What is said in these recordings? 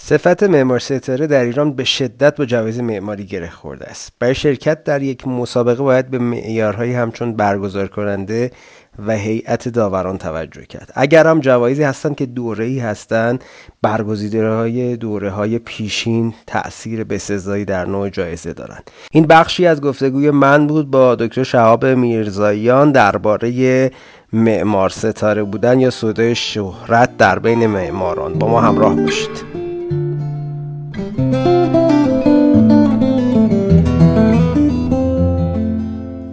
صفت معمار ستاره در ایران به شدت با جوایز معماری گره خورده است. برای شرکت در یک مسابقه باید به معیارهایی همچون برگزار کننده و هیئت داوران توجه کرد. اگر هم جوایزی هستند که دوره ای هستند برگزیده های پیشین تاثیر بسزایی در نوع جایزه دارند. این بخشی از گفتگوی من بود با دکتر شهاب میرزاییان درباره معمار ستاره بودن یا سودای شهرت در بین معماران. با ما همراه باشید.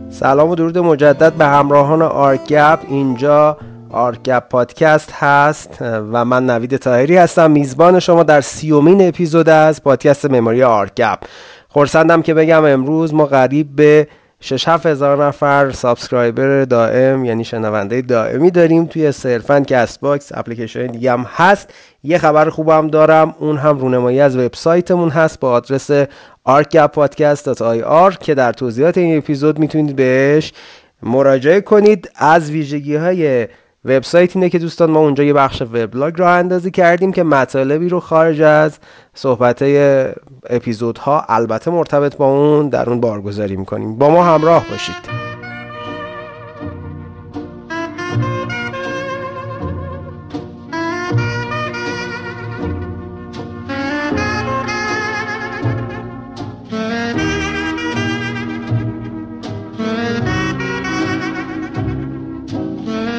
سلام و درود مجدد به همراهان آرگپ اینجا آرگپ پادکست هست و من نوید طاهری هستم. میزبان شما در سیومین اپیزود از پادکست مموری آرگپ خرسندم که بگم امروز ما قریب به 6 هزار نفر subscriber دائم یعنی شنونده دائمی داریم توی صرفا کست باکس اپلیکیشن دیگه هم هست. یه خبر خوبم دارم اون هم رونمایی از وبسایتمون هست با آدرس arcgapodcast.ir که در توضیحات این اپیزود می‌تونید بهش مراجعه کنید. از ویژگی های وبسایت اینه که دوستان ما اونجا یه بخش وبلاگ راه اندازی کردیم که مطالبی رو خارج از صحبت اپیزودها البته مرتبط با اون در اون بارگذاری می‌کنیم. با ما همراه باشید.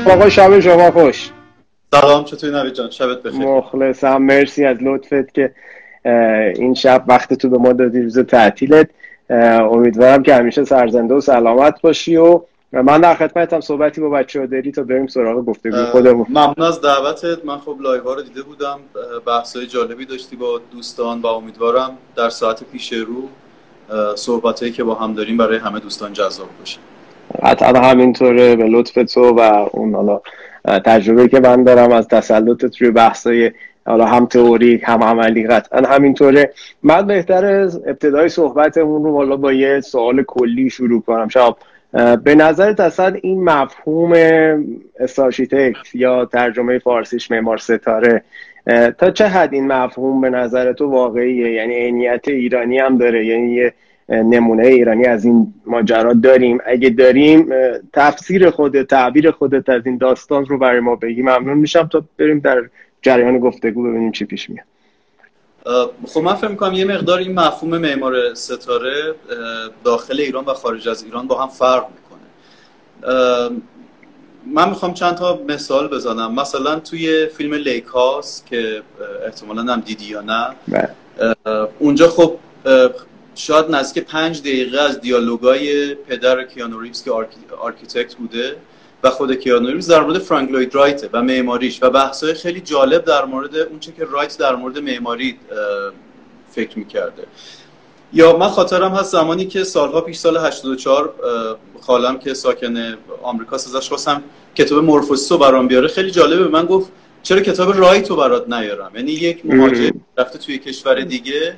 آقا شب شما خوش. سلام چطوری نوید جان؟ شبت بخیر. مخلصم مرسی از لطفت که این شب وقت تو به ما دادی روز تعطیلت. امیدوارم که همیشه سرزنده و سلامت باشی و من در خدمتم صحبتی با بچه ها داری تا بریم سراغ گفتگو خودمون. ممنون از دعوتت. من خب live ها رو دیده بودم. بحث جالبی داشتی با دوستان و امیدوارم در ساعت پیش رو صحبت که با هم داریم برای همه دوستان جذاب باشه. قطعا همینطوره به لطف تو و اون حالا تجربه که من دارم از تسلطت روی بحثای حالا هم تئوری هم عملی قطعا همینطوره. من بهتر ابتدای صحبتمون رو حالا با یه سوال کلی شروع کنم. شب به نظرت اصلا این مفهوم استارشیتکت یا ترجمه فارسیش معمار ستاره تا چه حد این مفهوم به نظر تو واقعیه؟ یعنی عینیت ایرانی هم داره؟ یعنی نمونه ایرانی از این ماجرا داریم. اگه داریم تفسیر خود تعبیر خودت از این داستان رو برای ما بگی. ممنون میشم تا بریم در جریان گفتگو ببینیم چی پیش میاد. خب من فکر می‌کنم یه مقدار این مفهوم معمار ستاره داخل ایران و خارج از ایران با هم فرق می‌کنه. من می‌خوام چند تا مثال بزنم. مثلا توی فیلم لیک که احتمالا هم دیدی یا نه. بله. اونجا خب شاید نزدیک پنج دقیقه از دیالوگای پدر کیانو ریوز که architect بوده و خود کیانو ریوز در مورد فرانک لوید رایت و معماریش و بحث‌های خیلی جالب در مورد اونچه که رایت در مورد معماری فکر می‌کرده. یا من خاطرم هست زمانی که سالها پیش سال 84 خالم که ساکن آمریکا ازش خواستم کتاب مورفوسیس برام بیاره. خیلی جالبه من گفت چرا کتاب رایت رو برات نیارم؟ یعنی یک مهاجر رفته توی کشور دیگه.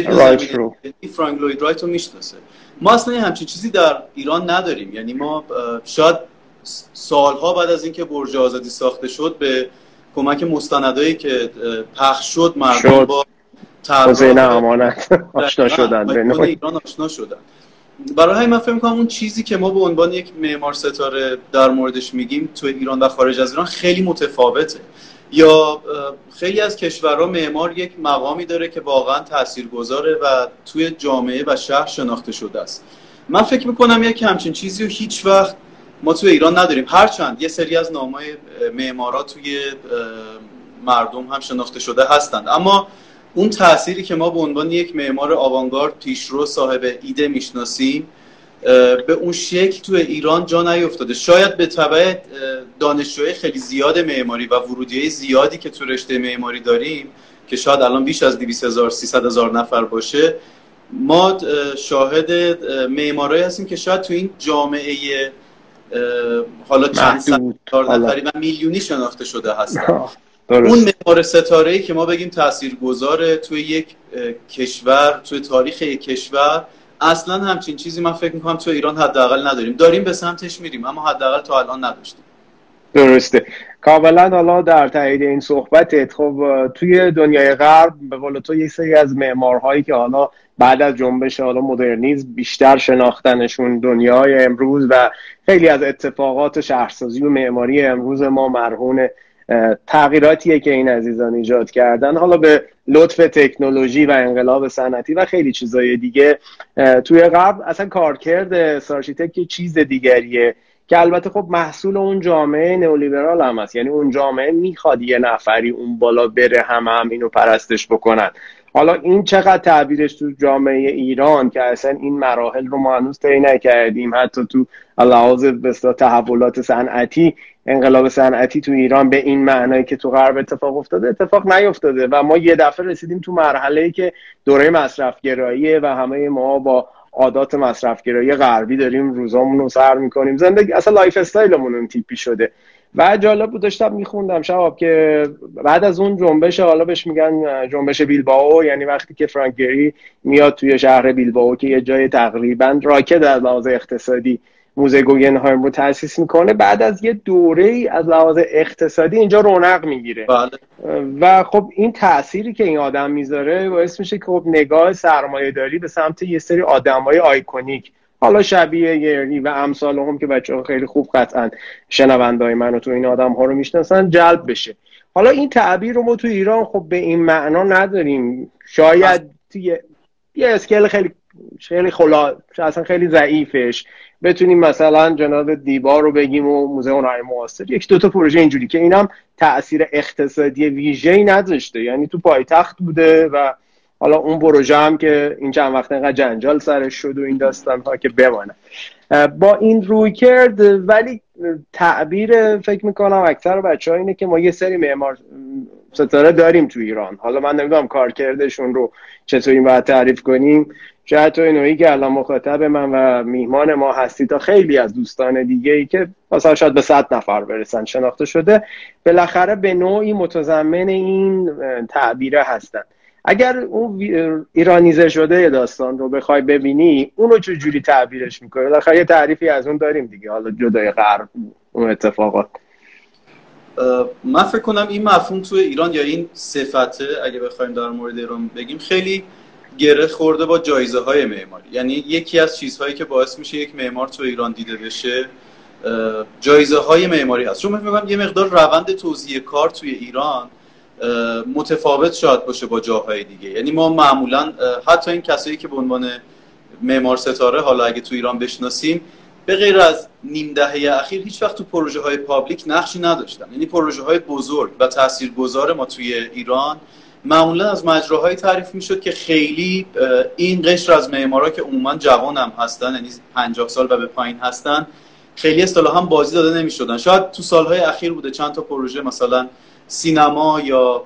بدون فرانک لوید رایت رو می‌شناسه. ما اصلا همچین چیزی در ایران نداریم. یعنی ما شاید سالها بعد از اینکه برج آزادی ساخته شد به کمک مستندایی که پخش شد مردم با حسین امانت آشنا شدن به ایران آشنا شدن. برای همین من فکر کنم اون چیزی که ما به عنوان یک معمار ستاره در موردش میگیم تو ایران و خارج از ایران خیلی متفاوته. یا خیلی از کشورها معمار یک مقامی داره که واقعا تاثیرگذاره و توی جامعه و شهر شناخته شده است. من فکر می‌کنم یک همچین چیزی رو هیچ وقت ما توی ایران نداریم. هرچند یه سری از نامای معمارا توی مردم هم شناخته شده هستند. اما اون تأثیری که ما به عنوان یک معمار آوانگارد پیشرو صاحب ایده می‌شناسیم به اون شکل تو ایران جا نیفتاده. شاید به طبع دانشجوی خیلی زیاد معماری و ورودی زیادی که تو رشته معماری داریم که شاید الان بیش از 200 هزار 300 هزار نفر باشه ما شاهد معمارایی هستیم که شاید تو این جامعه حالا چند صد نفری و میلیونی شناخته شده هستن. اون معمار ستاره ای که ما بگیم تاثیرگذاره توی یک کشور توی تاریخ یک کشور اصلا همچین چیزی من فکر می‌کنم تو ایران حداقل نداریم. داریم به سمتش میریم اما حداقل تا الان نداشتیم. درسته. کاملا حالا در تایید این صحبتت خب توی دنیای غرب به قول تو یک سری از معمارهایی که حالا بعد از جنبش حالا مدرنیزم بیشتر شناختنشون دنیای امروز و خیلی از اتفاقات شهرسازی و معماری امروز ما مرهون تغییراتیه که این عزیزان ایجاد کردن. حالا به لطف تکنولوژی و انقلاب صنعتی و خیلی چیزای دیگه توی قبل اصلا کارکرد سارشیتک یه چیز دیگریه که البته خب محصول اون جامعه نئولیبرال هم هست. یعنی اون جامعه می‌خواد یه نفری اون بالا بره هم هم اینو پرستش بکنن. حالا این چقدر تعبیرش تو جامعه ایران که اصلا این مراحل رو ما هنوز طی نکردیم حتی تو لحاظ بسیار تحولات صنعتی انقلاب صنعتی تو ایران به این معنایی که تو غرب اتفاق افتاده اتفاق نیفتاده و ما یه دفعه رسیدیم تو مرحله که دوره مصرفگراییه و همه ما با عادات مصرفگرایی غربی داریم روزامون رو سر می‌کنیم. زندگی اصلا lifestyle مون تیپی شده. و جالب بود داشتم میخوندم شهاب که بعد از اون جنبش حالا بهش میگن جنبش بیلباو یعنی وقتی که فرانک گری میاد توی شهر بیلباو که یه جای تقریبا راکه در لحاظ اقتصادی موزه گوگنهایم رو تاسیس می‌کنه بعد از یه دوره ای از لحاظ اقتصادی اینجا رونق می‌گیره بله. و خب این تأثیری که این آدم می‌ذاره باعث میشه که خب نگاه سرمایه داری به سمت یه سری آدمای آیکونیک حالا شبیه گری و امثال هم که بچه ها خیلی خوب قطعا شنوندهای من و تو این آدم ها رو می‌شناسن جلب بشه. حالا این تعبیر رو ما تو ایران خب به این معنا نداریم. شاید توی یه اسکیل خیلی خیلی خلا اصلا خیلی ضعیفش. بتونیم مثلا جناب دیبا رو بگیم و موزه هنر معاصر. یک دو تا پروژه اینجوری که اینم تاثیر اقتصادی ویژه‌ای نداشته. یعنی تو پایتخت بوده و حالا اون پروژه هم که این چند وقت اینقدر جنجال سرش شد و این داستان ها که بمانه. با این روی کرد ولی تعبیر فکر می‌کنم اکثر بچه ها اینه که ما یه سری معمار ستاره داریم تو ایران. حالا من نمی‌دونم کارکردشون رو چطوری باید تعریف کنیم. شاید تو اینویی که الان مخاطب من و میهمان ما هستی تا خیلی از دوستان دیگه ای که مثلا شاید به صد نفر برسن شناخته شده بالاخره به نوعی متضمن این تعبیره هستن. اگر اون ایرانیزه شده داستان رو بخوای ببینی اون رو چجوری تعبیرش می‌کنه بالاخره یه تعریفی از اون داریم دیگه. حالا جدای غرب اون اتفاقات. من فکر کنم این مفهوم توی ایران یا این صفته اگه بخوایم در مورد ایران بگیم خیلی گره خورده با جایزه های معماری. یعنی یکی از چیزهایی که باعث میشه یک معمار تو ایران دیده بشه جایزه های معماری هست. چون من یه مقدار روند توزیع کار توی ایران متفاوت شاید باشه با جاهای دیگه. یعنی ما معمولا حتی این کسایی که به عنوان معمار ستاره حالا اگه تو ایران بشناسیم به غیر از نیم دهه اخیر هیچ وقت تو پروژه های پابلیک نقشی نداشتن. یعنی پروژه های بزرگ و تاثیرگذار ما توی ایران معمولا از مجراهایی تعریف می‌شد که خیلی این قشر از معمارا که عموما جوان هم هستن یعنی 50 سال و به پایین هستن خیلی اصطلاحا بازی داده نمی‌شدن. شاید تو سالهای اخیر بوده چند تا پروژه مثلا سینما یا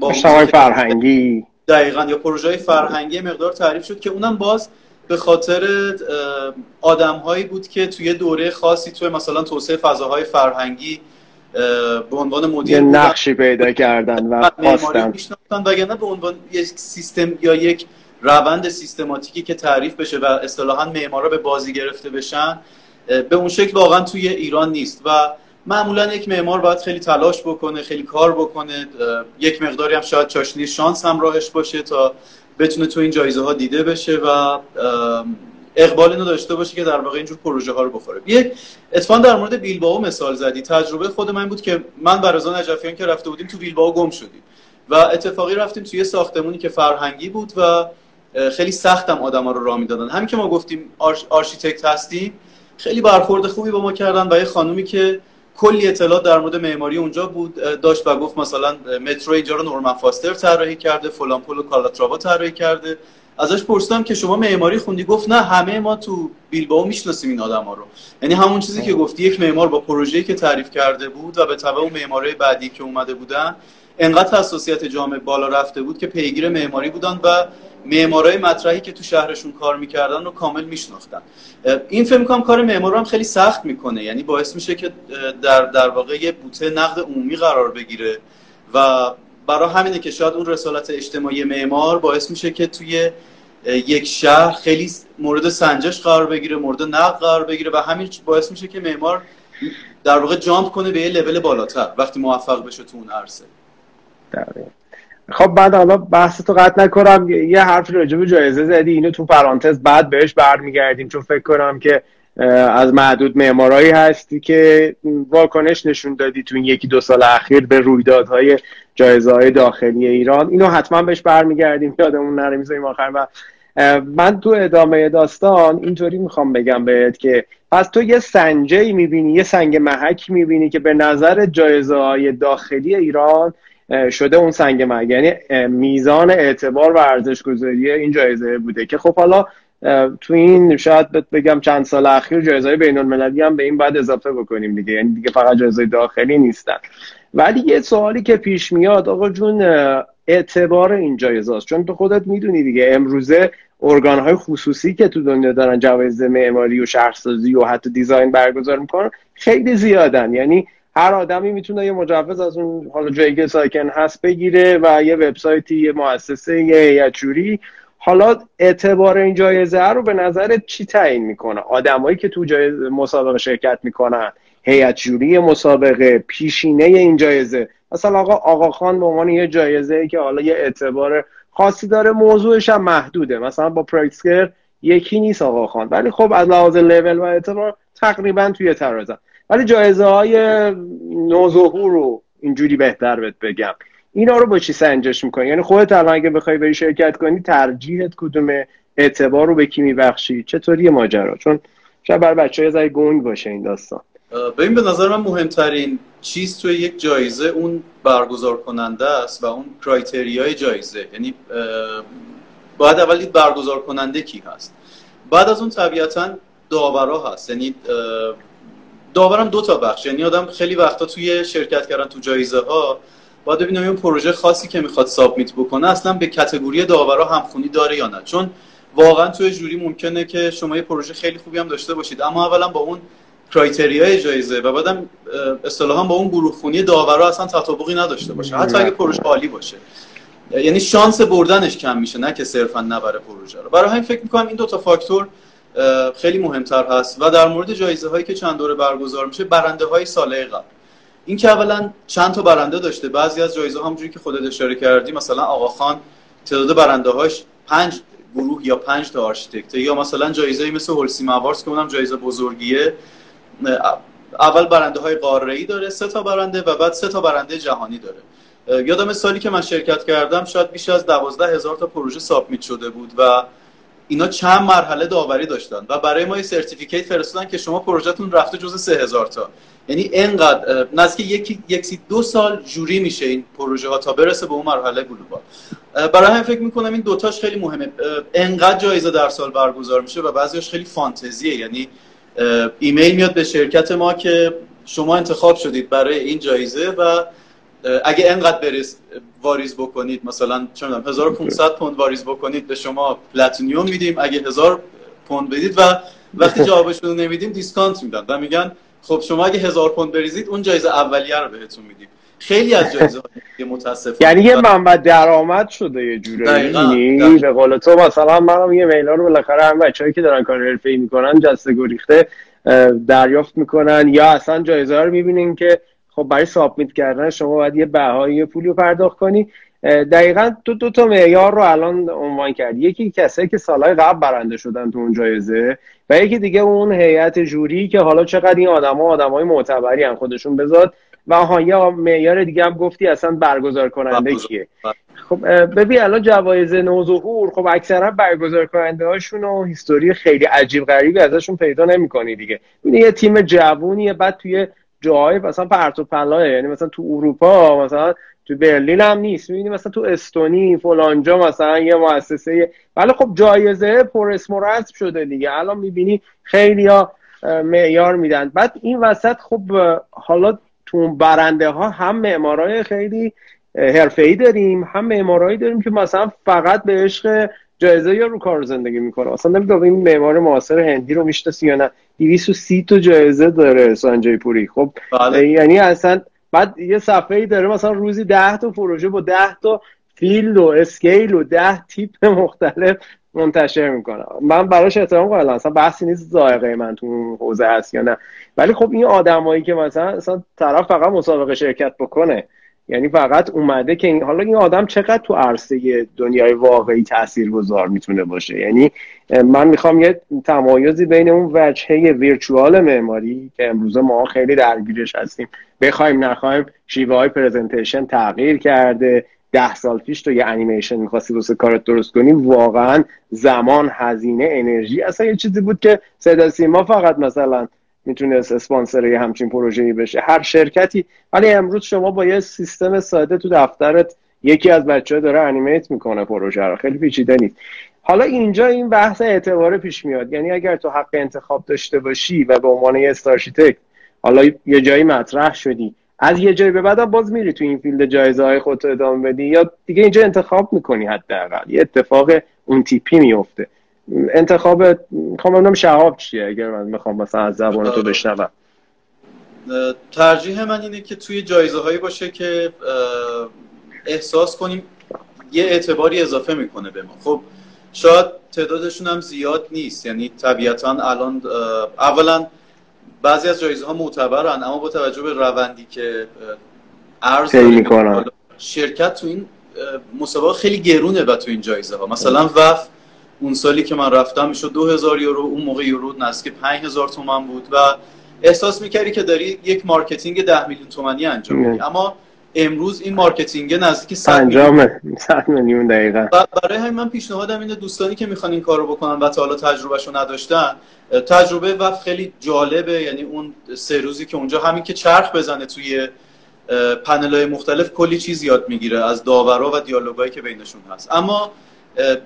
با فرهنگی. دقیقا یا پروژه فرهنگی مقدار تعریف شد که اونم باز به خاطر آدم هایی بود که توی دوره خاصی توی مثلا توسعه فضاهای فرهنگی به عنوان مدیر یه نقشی پیدا کردن و خواستن. وگرنه به عنوان یک سیستم یا یک روند سیستماتیکی که تعریف بشه و اصطلاحا معمارا به بازی گرفته بشن به اون شکل واقعا توی ایران نیست. و معمولا یک معمار باید خیلی تلاش بکنه خیلی کار بکنه. یک مقداری هم شاید چاشنی شانس همراهش باشه تا بتونه تو این جایزه ها دیده بشه و اقبال اینو داشته باشه که در واقع اینجور پروژه ها رو بخوره. یک اتفاقا در مورد بیلبائو مثال زدی. تجربه خود من بود که من برازان نجفیان که رفته بودیم تو بیلبائو گم شدیم و اتفاقی رفتیم توی ساختمونی که فرهنگی بود و خیلی سختم آدما رو راه می‌دادن. همین که ما گفتیم آرشیتکت هستیم خیلی برخورد خوبی با ما کردن و یه خانومی که کلی اطلاعات در مورد معماری اونجا بود داشت و گفت مثلا مترو اینجا رو نورمن فاستر طراحی کرده فلان پل و کالاتراوا طراحی کرده. ازش پرسیدم که شما معماری خوندی؟ گفت نه همه ما تو بیلبائو می‌شناسیم این آدما رو. یعنی همون چیزی که گفتی یک معمار با پروژه‌ای که تعریف کرده بود و به تبع اون معمارای بعدی که اومده بودن انقدر حساسیت جامعه بالا رفته بود که پیگیر معماری بودن و معمارای مطرحی که تو شهرشون کار می‌کردن رو کامل میشناختن. این فکر می‌کنم کار معمار رو هم خیلی سخت می‌کنه. یعنی باعث میشه که در در واقع یه بوته نقد عمومی قرار بگیره و برای همینه که شاید اون رسالت اجتماعی معمار باعث میشه که توی یک شهر خیلی مورد سنجش قرار بگیره مورد نقد قرار بگیره و همین باعث میشه که معمار در واقع جامپ کنه به یه لول بالاتر وقتی موفق بشه تو اون عرصه. خب بعد حالا بحث تو قطع نکنم. یه حرف راجع به جایزه زدی. اینو تو پرانتز بعد بهش برمیگردیم. چون فکر کنم که از معدود معمارایی هستی که واکنش نشون دادی تو این یکی دو سال اخیر به رویدادهای جایزه های داخلی ایران. اینو حتما بهش برمیگردیم. یادمون نره می‌ذاریم آخر. و من تو ادامه داستان اینطوری می‌خوام بگم بهت که پس تو یه سنجه می‌بینی یه سنگ محک می‌بینی که به نظر جایزه های داخلی ایران شده اون سنگ محک یعنی میزان اعتبار و ارزش گذاری این جایزه بوده که خب حالا تو این شاید بگم چند سال اخیر جایزه بین المللی هم به این بعد اضافه بکنیم دیگه. یعنی دیگه فقط جایزه داخلی نیستن. ولی یه سوالی که پیش میاد آقا جون اعتبار این جایزه است چون تو خودت می‌دونی دیگه امروزه ارگان های خصوصی که تو دنیا دارن جوایز معماری و شهرسازی و حتی دیزاین برگزار می‌کنن خیلی زیادن. یعنی هر آدمی می‌تونه یه مجوز از اون حالا جایی که ساکن هست بگیره و یه وبسایتی یه مؤسسه یه هیئت حالا اعتبار این جایزه رو به نظرت چی تعیین می‌کنه؟ آدمایی که تو جایزه مسابقه شرکت می‌کنن هیئت جوری مسابقه پیشینه این جایزه. مثلا آقا آقا خان به عنوان یه جایزه ای که حالا یه اعتبار خاصی داره موضوعش هم محدوده. مثلا با پرایتسکر یکی نیست آقا خان. ولی خب از لحاظ لول و اعتبار تقریبا توی ترازن ولی جایزه های نوظهور رو اینجوری بهتر بهت بگم. اینا رو با چی سنجش می‌کنی؟ یعنی خودت الان اگه بخوای بری شرکت کنی ترجیحت کدومه اعتبار رو به کی میبخشی؟ چطوری ماجرا؟ چون شاید بر بچه های زای گنگ باشه این داستان. ببین به نظر من مهمترین چیز توی یک جایزه اون برگزار کننده است و اون کرایتریای جایزه. یعنی باید اول برگزار کننده کی هست. بعد از اون طبیعتا داورا هست. یعنی داورم دو تا بخش. یعنی آدم خیلی وقتا توی شرکت کردن تو جایزه ها باید ببینم اون پروژه خاصی که می‌خواد سابمیت بکنه اصلا به کتگوری داورا همخونی داره یا نه. چون واقعا توی جوری ممکنه که شما یه پروژه خیلی خوبی هم داشته باشید. اما اولا با اون کرایتریای جایزه و بعدم اصطلاحا با اون گروه خونی داورا اصلا تطابقی نداشته باشه. حتی اگه پروژه عالی باشه. یعنی شانس بردنش کم میشه نه که صرفا نبره پروژه رو. برای همین فکر می‌کنم این دو تا فاکتور خیلی مهمتر هست و در مورد جایزه هایی که چند دوره برگزار میشه برنده های ساله قبل. این که اولا چند تا برنده داشته بعضی از جایزه همونجوری که خودت اشاره کردی مثلا آقا خان تعداد برنده هاش پنج گروه یا پنج تا آرشیتکت یا مثلا جایزه مثل Holcim Awards که اونم جایزه بزرگیه. اول برنده های قاره داره سه تا برنده و بعد سه تا برنده جهانی داره. یادم سالی که من شرکت کردم شاید بیش از دوازده هزار تا پروژه submit شده بود و اینا چند مرحله داوری داشتن و برای ما یه certificate فرستادن که شما پروژهتون رفته جز سه هزار تا. یعنی انقدر نزدیک یکی یکی دو سال جوری میشه این پروژه ها تا برسه به اون مرحله global. برای همین فکر می‌کنم این دوتاش خیلی مهمه. انقدر جایزه در سال برگزار میشه و بعضیش خیلی فانتزیه. یعنی ایمیل میاد به شرکت ما که شما انتخاب شدید برای این جایزه و اگه انقدر بریز واریز بکنید مثلا چه 1500 پوند واریز بکنید به شما platinum میدیم. اگه 1000 پوند بدید و وقتی جوابش رو نمیدیم discount میدن و میگن خب شما اگه هزار پوند بریزید اون جایزه اولیه رو بهتون میدیم. خیلی از جایزه متاسفانه یعنی یه منبع درآمد شده یه جوری به قول تو مثلا منم ایمیلا رو بالاخره هم بچه‌ای که دارن کار حرفه‌ای می‌کنن جسته گریخته دریافت می‌کنن یا اصلا جایزه رو می‌بینین که خب برای سابمیت کردن شما باید یه بهایی پولی رو پرداخت کنی. دقیقا تو دو تا معیار رو الان عنوان کرد یکی کسایی که سالهای قبل برنده شدن تو اون جایزه و یکی دیگه اون هیئت جوری که حالا چقدر این آدما آدمای معتبری هم خودشون بذات و ها یه معیار دیگه هم گفتی اصلا برگزار کننده کیه؟ خب ببین الان جوایز نوظهور خب اکثرا برگزار کننده هاشون و هیستوری خیلی عجیب غریبی ازشون پیدا نمی‌کنی دیگه. این یه تیم جوونیه بعد توی جای مثلا پرت و پلاه یعنی مثلا تو اروپا مثلا تو برلین هم نیست. می‌بینی مثلا تو استونی فلانجا مثلا یه مؤسسه. ولی خب جایزه پر اسم و رسم شده دیگه. الان می‌بینی خیلی ها معیار میدن. بعد این وسط خب حالا تو برنده ها هم معمارای خیلی ای داریم هم معمارایی داریم که مثلا فقط به عشق جایزه یا رو کار زندگی می‌کنه؟ اصلا نمی‌دونم این معمار معاصر هندی رو می‌شناسی یا نه. 230 تا جایزه داره سانجای پوری. خب بله. یعنی اصلا بعد یه صفحه ای داره مثلا روزی 10 تا پروژه با 10 تا field و scale و 10 تیپ مختلف منتشر می‌کنم من براش احترام قائلم اصلا بحثی نیست ذائقه من تو حوزه هست یا نه. ولی خب این آدمایی که مثلا اصلا طرف فقط مسابقه شرکت بکنه. یعنی فقط اومده که این حالا این آدم چقدر تو عرصه دنیای واقعی تاثیرگذار می‌تونه باشه؟ یعنی من می‌خوام یه تمایزی بین اون وجهه ویرچوال معماری که امروزه ما خیلی درگیرش هستیم بخوایم نخوایم شیوه های پرزنتیشن تغییر کرده ده سال پیش تو یه انیمیشن می‌خواستی واسه کارت درست کنی واقعا زمان هزینه انرژی اصلا یه چیزی بود که صدا سیما فقط مثلا می‌تونست اسپانسر یه همچین پروژه‌ای بشه. هر شرکتی. ولی امروز شما با یه سیستم ساده تو دفترت یکی از بچه داره انیمیت می‌کنه پروژه رو. خیلی پیچیده نیست. حالا اینجا این بحث اعتبار پیش میاد. یعنی اگر تو حق انتخاب داشته باشی و به عنوان یه starchitect حالا یه جایی مطرح شدی. از یه جایی به بعد باز میری تو این field جایزه های خودت ادامه بدی یا دیگه اینجا انتخاب می‌کنی حداقل. یه اتفاق اون تیپی میفته انتخاب می‌خوام ببینم شهاب چیه اگر من می‌خوام مثلا از زبان تو بشنوم. ترجیح من اینه که توی جایزه هایی باشه که احساس کنیم یه اعتباری اضافه می‌کنه به ما. خب شاید تعدادشون هم زیاد نیست. یعنی طبیعتا الان اولا بعضی از جایزه ها معتبرن اما با توجه به روندی که عرض می‌کنن. شرکت تو این مسابقه خیلی گرونه و تو این جایزه ها مثلا WAF اون سالی که من رفتم می‌شد 2000 یورو اون موقع یورو نزدیک 5000 تومان بود و احساس می‌کردی که داری یک marketing 10 میلیون تومانی انجام میدی. اما امروز این marketing نزدیک 100 میلیون. 100 میلیون دقیقاً. برای همین من پیشنهادم اینه دوستانی که می‌خوان این کارو بکنن و تا حالا تجربهشو نداشتن تجربه و خیلی جالبه یعنی اون سه روزی که اونجا همین که چرخ بزنه توی پنل های مختلف کلی چیز یاد می‌گیره از داورا و دیالوگایی که بینشون هست. اما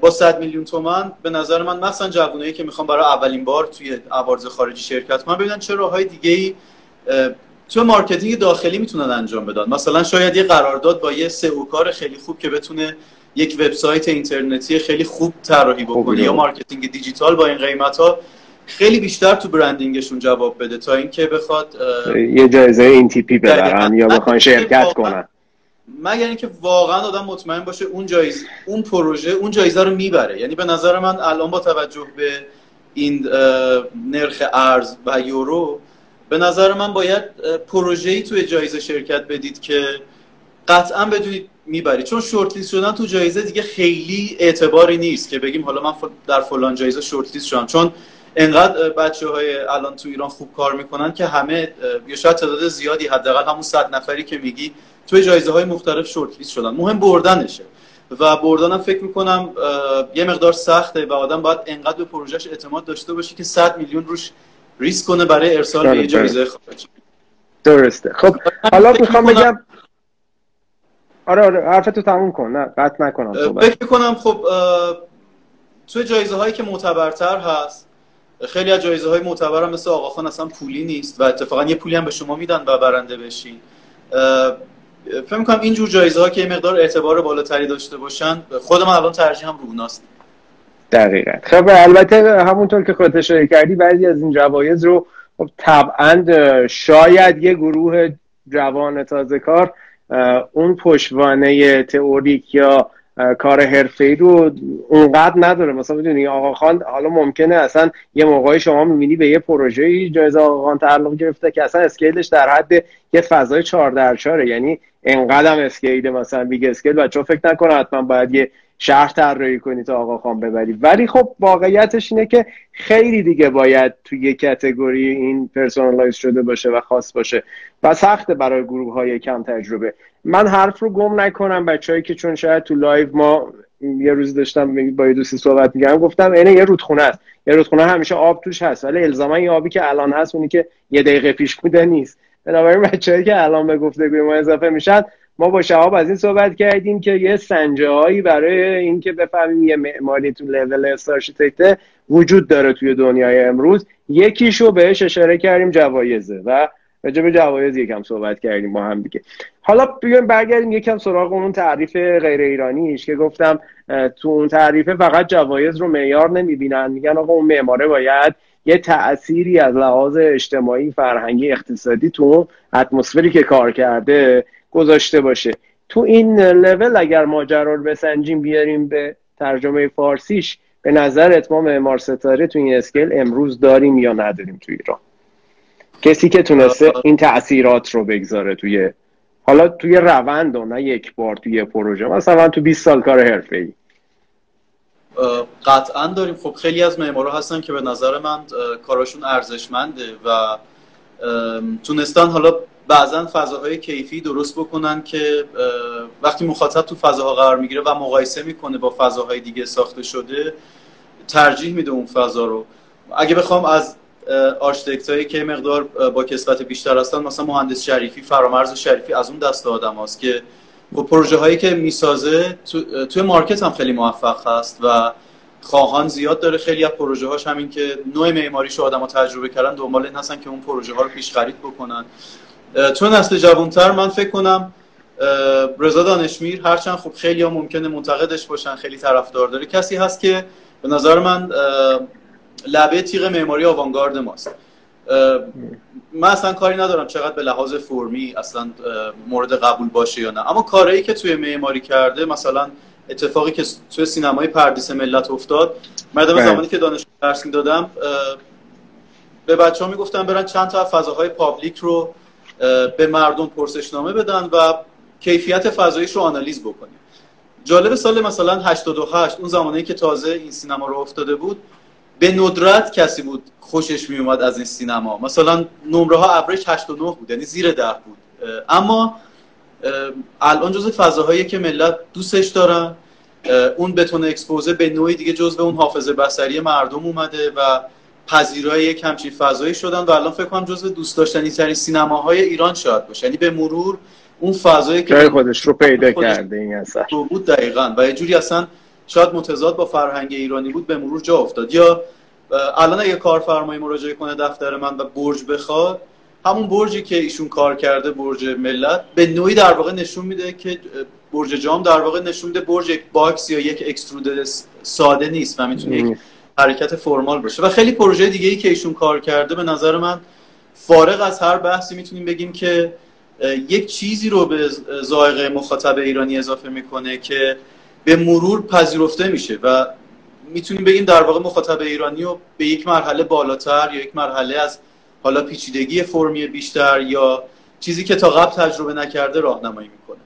با 100 میلیون تومن به نظر من مثلا جوانایی که می‌خوان برای اولین بار توی awards خارجی شرکت کنن ببینن چه راههای دیگه ای تو marketing داخلی می‌تونن انجام بدن. مثلا شاید یه قرارداد با یه SEO کار خیلی خوب که بتونه یک وبسایت اینترنتی خیلی خوب طراحی بکنه یا marketing دیجیتال با این قیمت ها خیلی بیشتر تو branding شون جواب بده تا اینکه بخواد یه جایزه این تیپی ببرن یا بخوان شرکت کنن. مگر اینکه واقعا آدم مطمئن باشه اون جایزه اون پروژه اون جایزه رو می‌بره. یعنی به نظر من الان با توجه به این نرخ ارز و یورو به نظر من باید پروژه‌ای توی جایزه شرکت بدید که قطعا بدونید می‌برید. چون شورت لیست شدن تو جایزه دیگه خیلی اعتباری نیست که بگیم حالا من در فلان جایزه شورت لیست شدم. چون انقدر بچه های الان تو ایران خوب کار می‌کنن که همه یا شاید تعداد زیادی حداقل همون صد نفری که میگی توی جایزه های مختلف شورت لیست شدن. مهم بردنشه. و بردنم فکر می‌کنم یه مقدار سخته و آدم باید انقدر به پروژهش اعتماد داشته باشه که 100 میلیون روش ریسک کنه برای ارسال به جایزه خارجی. درسته. خب حالا می‌خوام بگم آره آره حرفتو تموم کن. نه قطع نکنم فکر کنم خب توی جایزه هایی که معتبرتر هست خیلی از جایزه های معتبر هم مثل آقاخان اصلا پولی نیست و اتفاقا یه پولی هم به شما میدن و برنده بشین. فکر می‌کنم اینجور جایزه ها که مقدار اعتبار بالاتری داشته باشن خود من الان ترجیحم روناست. دقیقا. خب البته همونطور که خودت اشاره کردی بعضی از این جوایز رو خب طبعا شاید یه گروه جوان تازه کار اون پشوانه تئوریک یا کار حرفه ای رو اونقدر نداره. مثلا بدونی آقا خان حالا ممکنه اصلا یه موقعی شما می‌بینی به یه پروژه جایزه آقا خان تعلق گرفته که اصلا اسکیلش در حد یه فضای چهار در چهاره یعنی انقدر scale مثلا big scale. بچه فکر نکنه حتما باید یه شهر طراحی کنی تا آقا خان ببری. ولی خب واقعیتش اینه که خیلی دیگه باید توی یه category این personalize شده باشه و خاص باشه و سخته برای گروه های کم تجربه. من حرف رو گم نکنم بچههایی که چون شاید تو live ما یه روز داشتم با یه دوستی صحبت میگم گفتم اینه یه رودخونه است. یه رودخونه همیشه آب توش هست ولی الزاما این آبی که الان هست اونی که یه دقیقه پیش بوده نیست. بنابراین بچه‌ای که الان به گفتگوی ما اضافه میشن ما با شهاب از این صحبت کردیم که یه سنجه هایی برای اینکه بفهمیم یه معماری تو level starchitect وجود داره توی دنیای امروز. یکیشو بهش اشاره کردیم جوایزه و راجع به جوایز یکم صحبت کردیم با هم دیگه. حالا بیایم برگردیم یکم سراغ اون تعریف غیر ایرانیش که گفتم تو اون تعریفه فقط جوایز رو معیار نمی‌بینن. میگن آقا اون معماره باید یه تأثیری از لحاظ اجتماعی فرهنگی اقتصادی تو اتمسفری که کار کرده گذاشته باشه. تو این لول اگر ماجرا رو بسنجیم بیاریم به ترجمه فارسیش به نظر اتمام معمار ستاره تو این اسکیل امروز داریم یا نداریم تو ایران. کسی که تونسته این تاثیرات رو بگذاره توی حالا توی روند و نه یک بار توی پروژه. مثلا تو 20 سال کار حرفه ای قطعا داریم. خب خیلی از معمارا هستن که به نظر من کاراشون ارزشمنده و تونستن حالا بعضا فضاهای کیفی درست بکنن که وقتی مخاطب تو فضاها قرار می‌گیره و مقایسه می‌کنه با فضاهای دیگه ساخته شده ترجیح میده اون فضا رو. اگه بخوام از آرشیتکت هایی که مقدار با کسوت بیشتر هستن مثلا مهندس شریفی فرامرز شریفی از اون دست آدم هست که با پروژه هایی که می‌سازه تو، توی مارکت هم خیلی موفق هست و خواهان زیاد داره. خیلی از پروژه هاش همین که نوع معماریش رو آدم تجربه کردن دنبال این هستن که اون پروژه ها رو پیش خرید بکنن. تو نسل جوانتر من فکر کنم رضا دانشمیر هرچند خب خیلی ها ممکنه منتقدش باشن خیلی طرفدار داره. کسی هست که به نظر من لبه تیغ معماری آوانگارد ماست. من اصلا کاری ندارم چقدر به لحاظ فرمی اصلا مورد قبول باشه یا نه. اما کاری که توی معماری کرده مثلا اتفاقی که توی سینمای پردیس ملت افتاد مردم بله. زمانی که دانشگاه درس دادم به بچه ها می‌گفتم برن چند تا فضاهای public رو به مردم پرسشنامه بدن و کیفیت فضاییش رو آنالیز بکنیم جالب سال مثلا 88 اون زمانی که تازه این سینما راه افتاده بود به ندرت کسی بود خوشش می اومد از این سینما. مثلا نمره ها ابرش 8 و 9 بود یعنی زیر ده بود. اما الان جز فضاهایی که ملت دوستش دارن اون بتون اکسپوزه به نوعی دیگه جزء اون حافظه بصری مردم اومده و پذیرای یک همچین فضایی شدن و الان فکر کنم جزء دوست داشتنی ترین سینماهای ایران شاید باشه. یعنی به مرور اون فضایی که خودش رو پیدا کرده این اثر. بود دقیقاً. و یه جوری اصلا شاید متضاد با فرهنگ ایرانی بود به مرور جا افتاد. یا الان اگه کارفرمایی مراجعه کنه دفتر من و برج بخواد همون برجی که ایشون کار کرده برج ملت به نوعی در واقع نشون میده که برج جام در واقع نشون میده برج یک box یا یک extrude ساده نیست و می‌تونه یک حرکت formal باشه. و خیلی پروژه دیگه ای که ایشون کار کرده به نظر من فارغ از هر بحثی می‌تونیم بگیم که یک چیزی رو به زائقه مخاطب ایرانی اضافه می‌کنه که به مرور پذیرفته میشه و می‌تونیم بگیم در واقع مخاطب ایرانی رو به یک مرحله بالاتر یا یک مرحله از حالا پیچیدگی فرمی بیشتر یا چیزی که تا قبل تجربه نکرده راهنمایی می‌کنه.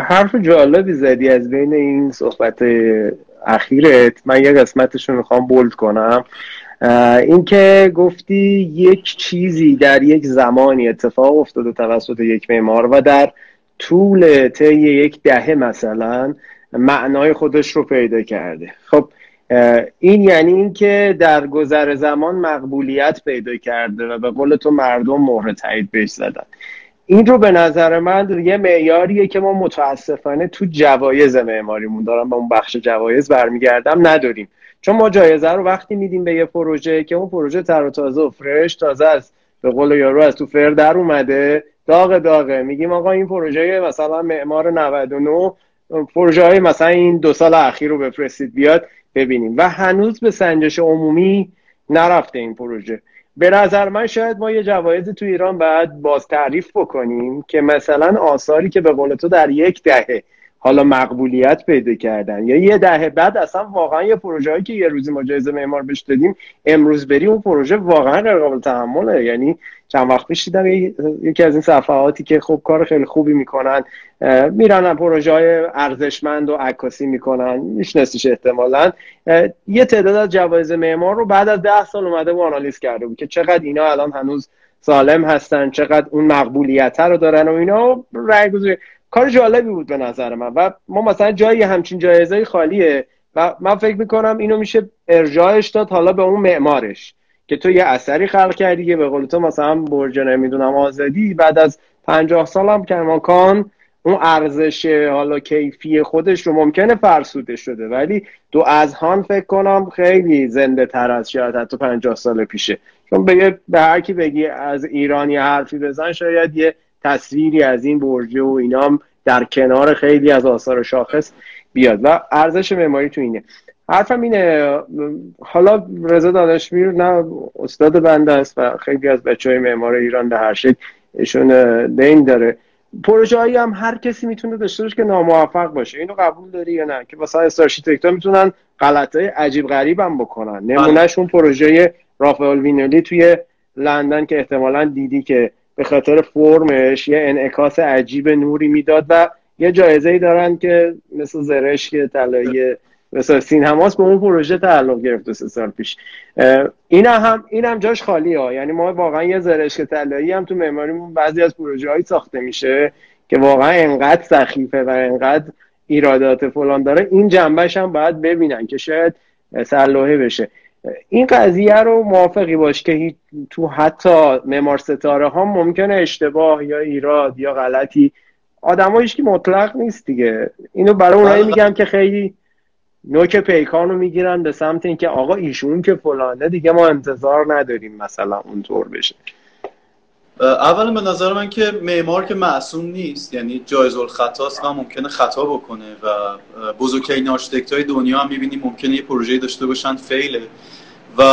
حرف جالبی زدی از بین این صحبت اخیرت من یه قسمتش رو می‌خوام بولد کنم. اینکه گفتی یک چیزی در یک زمانی اتفاق افتاده توسط یک معمار و در طول طی یک دهه مثلا معنای خودش رو پیدا کرده. خب این یعنی اینکه در گذر زمان مقبولیت پیدا کرده و به قول تو مردم مهر تایید بهش زدن. این رو به نظر من یه معیاریه که ما متاسفانه تو جوایز معماریمون دارم به اون بخش جوایز برمیگردم نداریم. چون ما جایزه رو وقتی میدیم به یه پروژه که اون پروژه تر و تازه و فرش تازه از به قول یارو از تو فر در اومده داغ داغه. میگیم آقا این پروژه مثلا معمار 99 پروژه های مثلا این دو سال اخیر رو بفرستید بیاد ببینیم. و هنوز به سنجش عمومی نرفته این پروژه. به نظر من شاید ما یه جوایز تو ایران باید باز تعریف بکنیم که مثلا آثاری که به قول تو در یک دهه حالا مقبولیت پیدا کردن یا یه دهه بعد اصلا واقعا یه پروژه‌ای که یه روزی ما جایزه معمار بهش دادیم امروز بری اون پروژه واقعا غیر قابل تحمله. یعنی چند وقت پیش دیدم یکی از این صفحاتی که خب کار خیلی خوبی می‌کنن میرن پروژه های ارزشمند و عکاسی می‌کنن میشناسیش احتمالا. یه تعداد از جوایز معمار رو بعد از ده سال اومده و آنالیز کرده بود که چقدر اینا الان هنوز سالم هستن چقدر اون مقبولیت رو دارن و اینا. رای گذاری کار جالبی بود به نظر من. و ما مثلا جایی همچین جایزه خالیه و من فکر می‌کنم اینو میشه ارجاعش داد حالا به اون معمارش. که تو یه اثری خلق کردی که به قول تو مثلا برج نمی‌دونم آزادی بعد از پنجاه سال هم کرماکان اون ارزش حالا کیفی خودش رو ممکنه فرسوده شده. ولی دو از هان فکر کنم خیلی زنده تر از شاید حتی پنجاه سال پیشه. چون به, به هر کی بگی از ایرانی حرفی بزن شاید یه تصویری از این برجه و اینام در کنار خیلی از آثار شاخص بیاد. و ارزش معماری تو اینه. حرفم اینه. حالا رضا دانشمیر نه استاد بنده است و خیلی از بچه های معمار ایران به هر شکل ایشون دین داره. پروژه هایی هم هر کسی می‌تونه داشته باشه که ناموفق باشه. اینو قبول داری یا نه؟ که مثلا starchitect می‌تونن غلط های عجیب غریب هم بکنن. بله. نمونهش اون پروژه رافائل وینولی توی لندن که احتمالا دیدی که به خاطر فرمش یه انعکاس عجیب نوری می‌داد و یه جایزه ای دارن که مثل زرشک طلایی مثلا سینماس به اون پروژه تعلق گرفته سه سال پیش. این هم این هم جاش خالی ها. یعنی ما واقعا یه زرشک طلایی هم تو معماریمون بعضی از پروژه هایی ساخته میشه که واقعا انقدر سخیفه و انقدر ایرادات فلان داره. این جنبش هم باید ببینن که شاید سرلوحه بشه. این قضیه رو موافقی باش که تو حتی معمار ستاره ها ممکنه اشتباه یا ایراد یا غلطی آدمایش که مطلق نیست دیگه. اینو برای اونایی میگم که خیلی نوک پیکان رو می‌گیرن به سمت اینکه آقا ایشون که فلانه دیگه ما انتظار نداریم مثلا اونطور بشه. اول به نظر من که معمار که معصوم نیست یعنی جایز الخطاست و ممکنه خطا بکنه و بزرگترین آرشیتکت های دنیا هم می‌بینیم ممکنه یه پروژه داشته باشن fail ه. و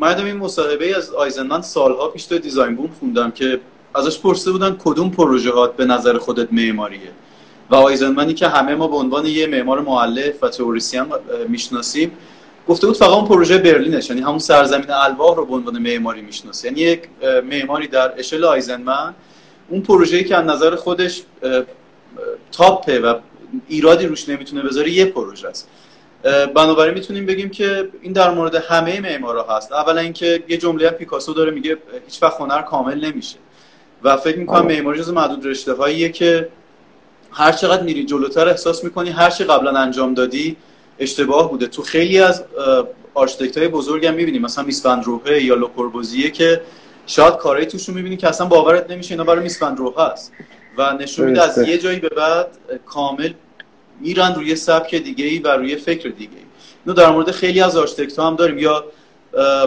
من این مصاحبه از آیزنمن سالها پیش تو Designboom خوندم که ازش پرسیده بودن کدوم پروژه به نظر خودت معماریه. و آیزنمنی که همه ما به عنوان یه معمار معلف و تئوریسین می‌شناسیم گفته بود فقط اون پروژه برلینش یعنی همون سرزمین الواح رو به عنوان معماری می‌شناسه. یعنی یک معماری در اشل آیزنمن اون پروژه‌ای که از نظر خودش تاپه و ایرادی روش نمی‌تونه بذاره یه پروژه است. بنابراین می‌تونیم بگیم که این در مورد همه معمارا هست. اولا اینکه یه جمله پیکاسو داره میگه هیچ وقت هنر کامل نمیشه. و فکر می‌کنم معماری جز معدود رشته هاییه که هر چقدر میری جلوتر احساس می‌کنی هر چی قبلا انجام دادی اشتباه بوده. تو خیلی از آرشیتکت های بزرگ هم می‌بینیم مثلا میس فن در روهه یا لوکوربوزیه که شاید کارهای توش رو می‌بینی که اصلا باورت نمیشه اینا برای میس فن در روهه است و نشون میده از یه جایی به بعد کامل میرن روی سبک دیگه ای و روی فکر دیگه ای اینو در مورد خیلی از آرشیتکت هم داریم. یا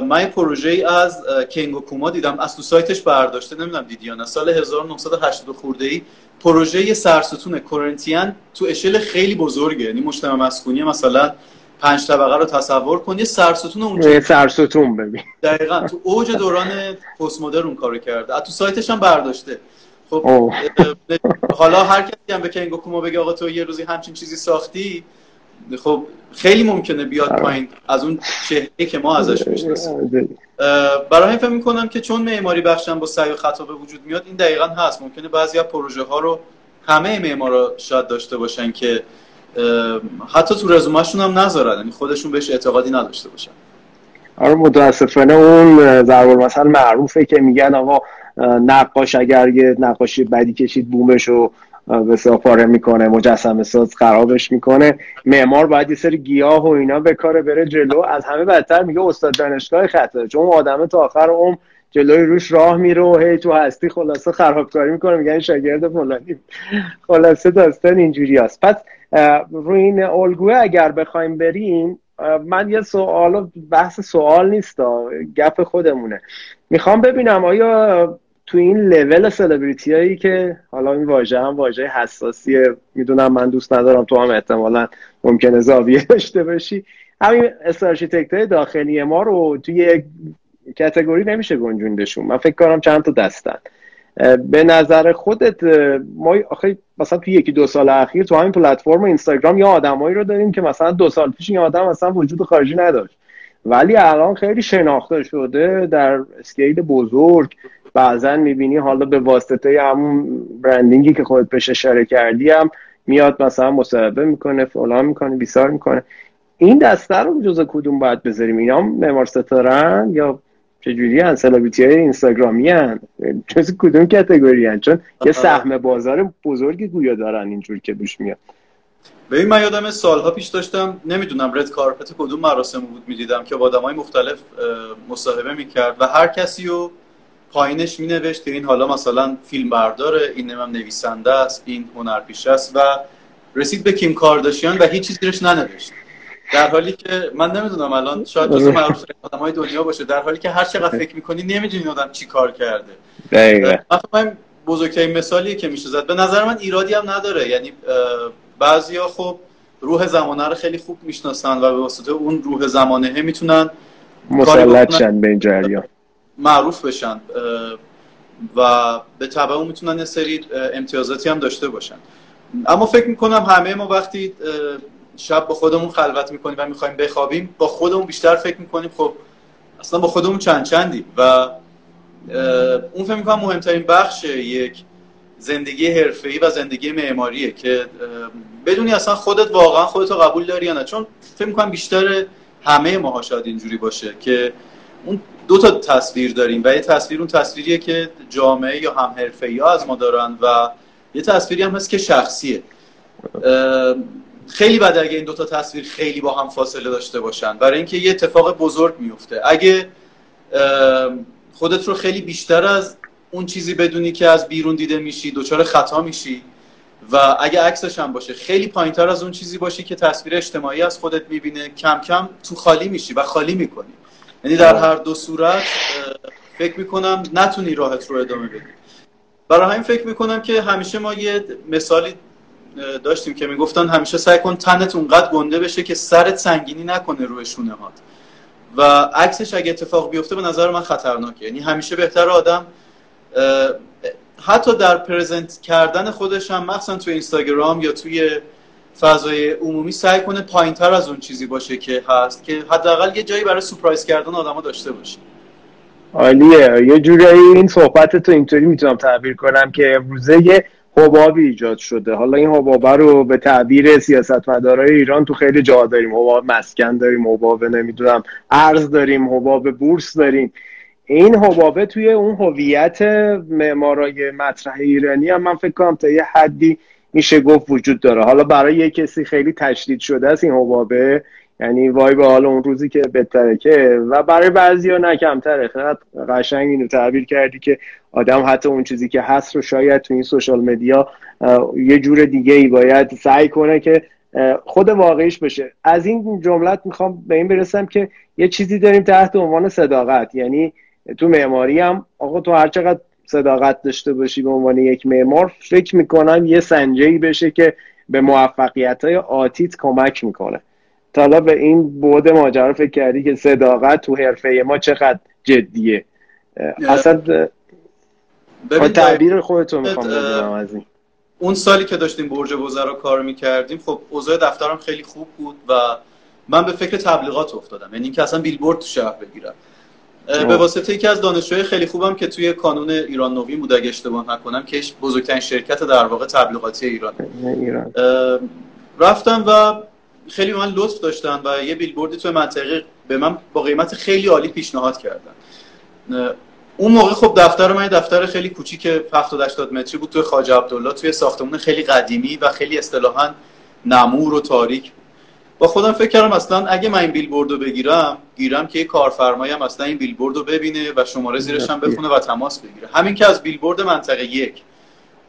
من پروژه ای از کنگو کوما دیدم. از تو سایتش برداشته نمی‌دونم دیدی یا نه. سال 1980 خورده ای. پروژه سرستون کورنتیان تو اشل خیلی بزرگه. یعنی مجتمع مسکونی مثلا پنج طبقه رو تصور کن. یه سرستون اونجا. سرستون ببین. دقیقا. تو اوج دوران پست مدرن کارو کرده. تو سایتش هم برداشته. خب حالا هر کسی هم به کنگو کوما بگه آقا تو یه روزی همچین چیزی ساختی خب خیلی ممکنه بیاد آره. پایین از اون چهره که ما ازش می‌شناسیم. برای همین فکر می‌کنم که چون معماری بخشم با سعی و خطا به وجود میاد این دقیقا هست. ممکنه بعضی از پروژه ها رو همه معمارا شاید داشته باشن که حتی تو رزومهشون هم نذارن. یعنی خودشون بهش اعتقادی نداشته باشن. آره متاسفانه اون ضرب مثلا معروفه که میگن آقا نقاش اگر یه نقاشی بدی کشید بومش و به پاره می‌کنه مجسمه ساز خرابش می‌کنه. معمار باید یه سری گیاه و اینا به کار بره جلو. از همه بدتر میگه استاد دانشگاه خطا چون آدم تا آخر اون جلوی روش راه میره و هی تو هستی خلاصه خرابکاری می‌کنه. میگن شاگرد فلانی. خلاصه داستان اینجوری است پس روی این الگوه اگر بخوایم بریم من یه سوال بحث سوال نیست گپ خودمونه. می‌خوام ببینم آیا تو این لول سلبریتی هایی که حالا این واژه هم واژه حساسیه می‌دونم من دوست ندارم تو هم احتمالا ممکنه زاویه داشته باشی. همین starchitect های داخلی ما رو توی یک category نمیشه گنجوندشون من فکر کنم چند تا دستن. به نظر خودت ما آخه مثلا توی یکی دو سال اخیر تو همین پلتفرم اینستاگرام یا آدمایی رو داریم که مثلا دو سال پیش این آدم مثلا وجود خارجی نداشت. ولی الان خیلی شناخته شده در اسکیل بزرگ. بعضا می‌بینی حالا به واسطه همون برندینگی که خودت بهش اشاره کردی هم میاد مثلا مصاحبه می‌کنه فلان می‌کنه بیسار می‌کنه. این دسته رو جزء کدوم باید بذاریم؟ اینا معمار ستارن یا چجوری هن؟ سلبریتی های اینستاگرامی هن. جز کدوم کتگوری هن؟ چون یه سهم بازار بزرگی گویا دارن اینجور که بوش میاد. ببین من یادم سالها پیش داشتم نمی‌دونم رد کارپت کدوم مراسم بود می‌دیدم که با آدمای مختلف مصاحبه می‌کرد و هر کسی رو پایینش می نوشت این حالا مثلا فیلم برداره این هم نویسنده است این هنرپیشه است و رسید به کیم کارداشیان و هیچ چیزی روش ننوشت. در حالی که من نمی‌دونم الان شاید جزو معروف های دنیا باشه در حالی که هر چقدر فکر می‌کنی نمی‌دونی آدم چی کار کرده. دقیقاً. من بزرگترین مثالیه که میشه زد. به نظر من ایرادی هم نداره. یعنی بعضیا خب روح زمانه رو خیلی خوب می‌شناسن و به واسطه اون روح زمانه می‌تونن مسلط شن به این جریان. معروف بشن و به طبع اون می‌تونن یه سری امتیازاتی هم داشته باشن. اما فکر می‌کنم همه ما وقتی شب با خودمون خلوت می‌کنیم و می‌خوایم بخوابیم با خودمون بیشتر فکر می‌کنیم خب اصلا با خودمون چند چندیم و اون فکر می‌کنم مهمترین بخش یک زندگی حرفه‌ای و زندگی معماریه که بدونی اصلا خودت واقعا خودت رو قبول داری یا نه. چون فکر می‌کنم بیشتر همه ماها شاید اینجوری باشه که اون دو تا تصویر داریم و یه تصویر اون تصویریه که جامعه یا هم حرفه‌ای ها از ما دارن و یه تصویری هم هست که شخصیه. خیلی بد اگه این دوتا تصویر خیلی با هم فاصله داشته باشن. برای اینکه یه اتفاق بزرگ میفته. اگه خودت رو خیلی بیشتر از اون چیزی بدونی که از بیرون دیده میشی دچار خطا میشی و اگه عکسش هم باشه خیلی پایینتر از اون چیزی باشی که تصویر اجتماعی از خودت می‌بینه کم کم تو خالی میشی و خالی می‌کنی. یعنی در هر دو صورت فکر می‌کنم نتونی راحت رو ادامه بدی. برای همین فکر می‌کنم که همیشه ما یه مثالی داشتیم که می‌گفتن همیشه سعی کن تنت اونقدر گنده بشه که سرت سنگینی نکنه روی شونه هات و عکسش اگه اتفاق بیفته به نظر من خطرناکه. یعنی همیشه بهتر آدم حتی در پرزنت کردن خودش هم مخصوصا توی اینستاگرام یا توی فضای عمومی سعی کنه پایینتر از اون چیزی باشه که هست که حداقل یه جایی برای سورپرایز کردن آدما داشته باشه. عالیه. یه جورایی این صحبت تو اینطوری می‌تونم تعبیر کنم که امروزه یه حبابی ایجاد شده. حالا این حبابه رو به تعبیر سیاستمدارای ایران تو خیلی جا داریم. حباب مسکن داریم حباب نمی‌دونم ارز داریم حباب بورس داریم. این حبابه توی اون هویت معمارای مطرح ایرانی هم من فکر کنم تا یه حدی میشه گفت وجود داره. حالا برای یه کسی خیلی تشدید شده است این حبابه یعنی وای به حال اون روزی که بهتره که و برای بعضی ها نه کمتره قشنگ اینو تعبیر کردی که آدم حتی اون چیزی که هست رو شاید تو این سوشال مدیا یه جور دیگه ای باید سعی کنه که خود واقعیش بشه. از این جملت می‌خوام به این برسم که یه چیزی داریم تحت عنوان صداقت. یعنی تو معماری هم آقا تو هر چقدر صداقت داشته باشی به عنوان یک معمار فکر می‌کنم یه سنجه بشه که به موفقیت های آتیت کمک می‌کنه. تا به این بود ماجرا فکر کردی که صداقت تو حرفه ما چقدر جدیه؟ اصلا تعبیر خودتون می‌خوام بدونم از این. اون سالی که داشتیم برج وزرا کار می‌کردیم خب اوضاع دفترم خیلی خوب بود و من به فکر تبلیغات افتادم. یعنی اینکه اصلا بیلبورد تو شهر بگیرم. به واسطه یکی از دانشجوهای خیلی خوبم که توی کانون ایران نوین بود اگه اشتباه نکنم که بزرگترین شرکت در واقع تبلیغاتی ایران. ایران. رفتم و خیلی من لطف داشتن و یه بیلبوردی توی منطقه به من با قیمت خیلی عالی پیشنهاد کردن. اون موقع خب دفتر من دفتر خیلی کوچیک 70 80 متری بود توی خواجه عبدالله توی ساختمون خیلی قدیمی و خیلی اصطلاحا نمور و تاریک. با خودم فکر کردم اصلا اگه من این بیلبورد رو بگیرم گیرم که یه کارفرمایم اصلا این بیلبورد رو ببینه و شماره زیرش هم بخونه و تماس بگیره. همین که از بیلبورد منطقه یک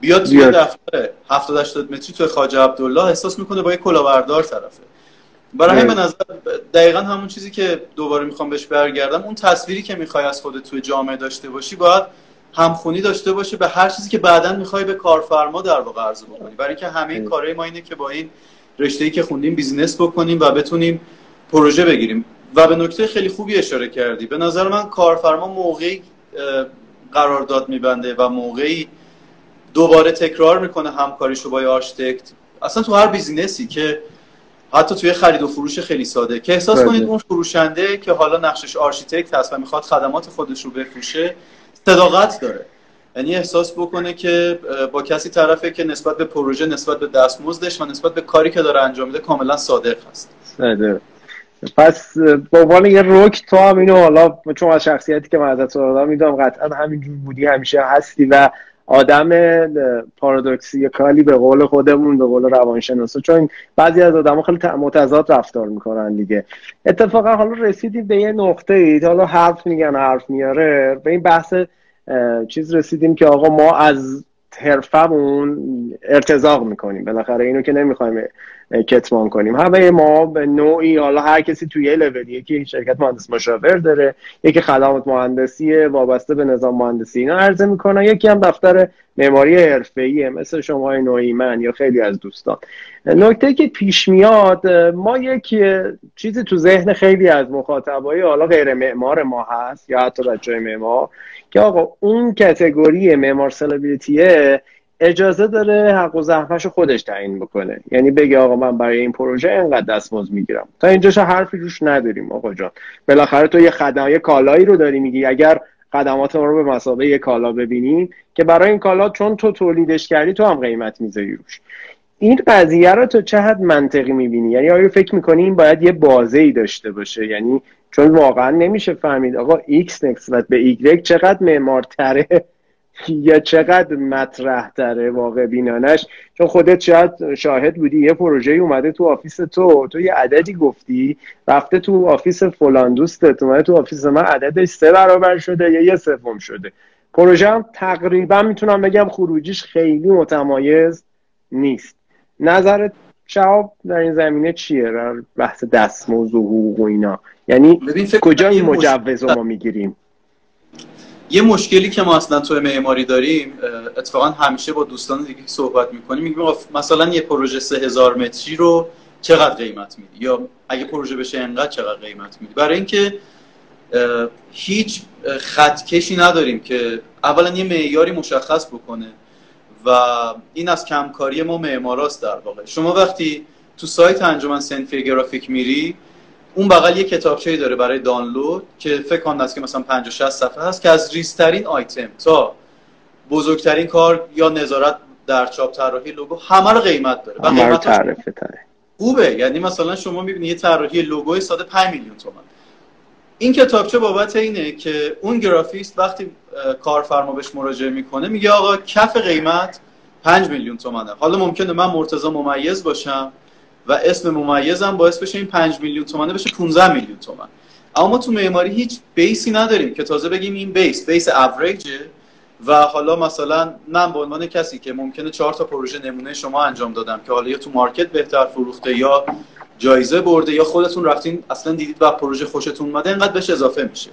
بیاد توی دفتر 70 80 متری توی خواجه عبدالله احساس می‌کنه با یه کلاهبردار طرفه. برای همین نظر دقیقا همون چیزی که دوباره می‌خوام بهش برگردم اون تصویری که می‌خوای از خودت توی جامعه داشته باشی باید همخونی داشته باشه به هر چیزی که بعدا می‌خوای به کارفرما در واقع عرضه بکنی. برای اینکه همه این کارهای ما اینه که با این رشته که خوندیم business بکنیم و بتونیم پروژه بگیریم. و به نکته خیلی خوبی اشاره کردی. به نظر من کارفرما موقعی قرارداد میبنده و موقعی دوباره تکرار می‌کنه همکاریشو با آرشیتکت. اصلا تو هر business ی که حتی توی خرید و فروش خیلی ساده که احساس بله. کنید اون فروشنده که حالا نقشش آرشیتکت هست و می‌خواد خدمات خودش رو بفروشه صداقت داره. یعنی احساس بکنه که با کسی طرفه که نسبت به پروژه نسبت به دستمزدش و نسبت به کاری که داره انجام میده کاملا صادق هست. صادق. پس به عنوان یه rule تو هم اینو حالا چون از شخصیتی که من ازت سوال می‌دونم قطعا همینجور بودی همیشه هستی و آدم کالی به قول خودمون به قول روانشناسا. چون بعضی از آدم خیلی متضاد رفتار می‌کنن دیگه. اتفاقا حالا رسیدیم به یه نقطه ای حالا حرف میگن حرف میاره. به این بحث چیز رسیدیم که آقا ما از حرفمون ارتزاق می‌کنیم. بالاخره اینو که نمی‌خوایم کتمان کنیم. همه ما به نوعی حالا هر کسی توی یه لول یکی شرکت مهندس مشاور داره یکی خدمات مهندسی وابسته به نظام مهندسی. اینا عرضه می‌کنن. یکی هم دفتر معماری حرفه‌ایه مثل شما نوعی من یا خیلی از دوستان. نکته که پیش میاد ما یک چیزی تو ذهن خیلی از مخاطبای حالا غیر معمار ما هست یا حتی بچه معمار که آقا اون کتگوری معمار سلبریتیه اجازه داره حق و زحمتش خودش تعیین بکنه. یعنی بگه آقا من برای این پروژه اینقدر دستمزد می‌گیرم. تا اینجاش حرفی روش نداریم آقا جان. بالاخره تو یه خدمات کالایی رو داری میگی. اگر خدمات ما رو به مثابه یه کالا ببینیم که برای این کالا چون تو تولیدش کردی تو هم قیمت می‌ذاری روش. این قضیه رو تو چه حد منطقی می‌بینی؟ یعنی آیا فکر می‌کنی این باید یه بازه ای داشته باشه؟ یعنی چون واقعا نمیشه فهمید. آقا X نسبت به Y چقدر معمارتره؟ یا چقدر مطرح تره واقع بینانش؟ چون خودت شاید شاهد بودی یه پروژه اومده تو office تو. تو یه عددی گفتی رفته تو office فلان دوستت اومده تو office من عددش سه برابر شده یا یه سوم شده. پروژه هم تقریبا می‌تونم بگم خروجیش خیلی متمایز نیست. نظرت شهاب در این زمینه چیه؟ بحث دستمزد و حقوق و اینا. یعنی کجا این مجوز رو ما می‌گیریم؟ یه مشکلی که ما اصلا توی معماری داریم اتفاقا همیشه با دوستان دیگه صحبت می‌کنیم میگیم مثلا یه پروژه سه هزار متری رو چقدر قیمت میدی؟ یا اگه پروژه بشه انقدر چقدر قیمت میدی؟ برای اینکه هیچ خطکشی نداریم که اولا یه معیاری مشخص بکنه. و این از کمکاری ما معماراست در واقع. شما وقتی تو سایت انجمن سنفی گرافیک میری اون بغل یه کتابچه داره برای دانلود که فکر کنم است که مثلا 50 60 صفحه هست که از ریسترین آیتم تا بزرگترین کار یا نظارت در چاپ طراحی لوگو همه رو قیمت داره. و قیمت تعرفه تره. خوبه. یعنی مثلا شما می‌بینید یه طراحی لوگوی ساده 5 میلیون تومان این کتابچه بابت اینه که اون گرافیست وقتی کارفرما بهش مراجعه می‌کنه میگه آقا کف قیمت 5 میلیون تومنه. حالا ممکنه من مرتضی ممیز باشم و اسم ممیزم باعث بشه این 5 میلیون تومنه بشه 15 میلیون تومن. اما ما تو معماری هیچ بیسی نداریم که تازه بگیم این بیس بیس اوریجه و حالا مثلا من به عنوان کسی که ممکنه چهار تا پروژه نمونه شما انجام دادم که حالا یا تو مارکت بهتر فروخته یا جایزه برده یا خودتون رفتین اصلا دیدید و پروژه خوشتون اومده اینقدر بهش اضافه میشه.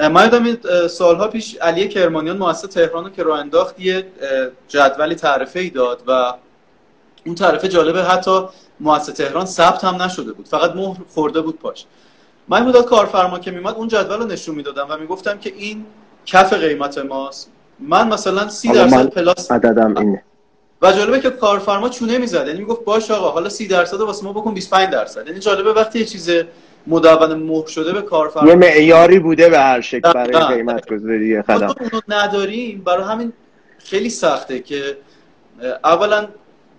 من یادم سالها پیش علی کرمانیان مؤسس تهران که راه انداخت یه جدولی تعرفه ای داد و اون تعرفه جالبه حتی مؤسسه تهران ثبت هم نشده بود فقط مهر خورده بود پاش. من مدت کارفرما که میمد اون جدول رو نشون می‌دادم و می‌گفتم که این کف قیمت ماست. من مثلا سی درصد پلاس عددم اینه. و جالبه که کارفرما چونه می‌زد. یعنی می‌گفت باش آقا حالا 30 درصد واسه ما بکن 25 درصد. یعنی جالبه وقتی یه چیز مدون مهر شده به کارفرما یه معیاری بوده به هر شکل برای قیمت گذاری خدمات اونو نداریم. برای همین خیلی سخته که اولا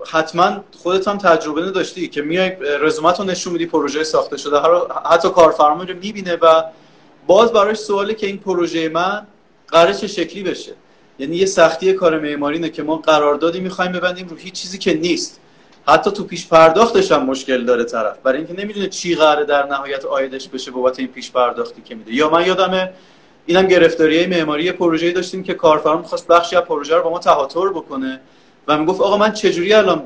حتما خودت هم تجربه داشتی که میای رزومت رو نشون میدی پروژه ساخته شده. حتی کارفرما رو می‌بینه و باز براش سواله که این پروژه من قرار چه شکلی بشه. یعنی یه سختی کار معماری که ما قراردادی می‌خوایم ببندیم رو هیچ چیزی که نیست. حتی تو پیش پرداختش هم مشکل داره طرف. برای اینکه نمی‌دونه چی قراره در نهایت آیدش بشه بابت این پیش پرداختی که میده. یا من یادمه اینم گرفتاری معماری پروژه‌ای داشتیم که کارفرما می‌خواست بخشی از پروژه رو با ما تهاتر بکنه و می‌گفت آقا من چجوری الان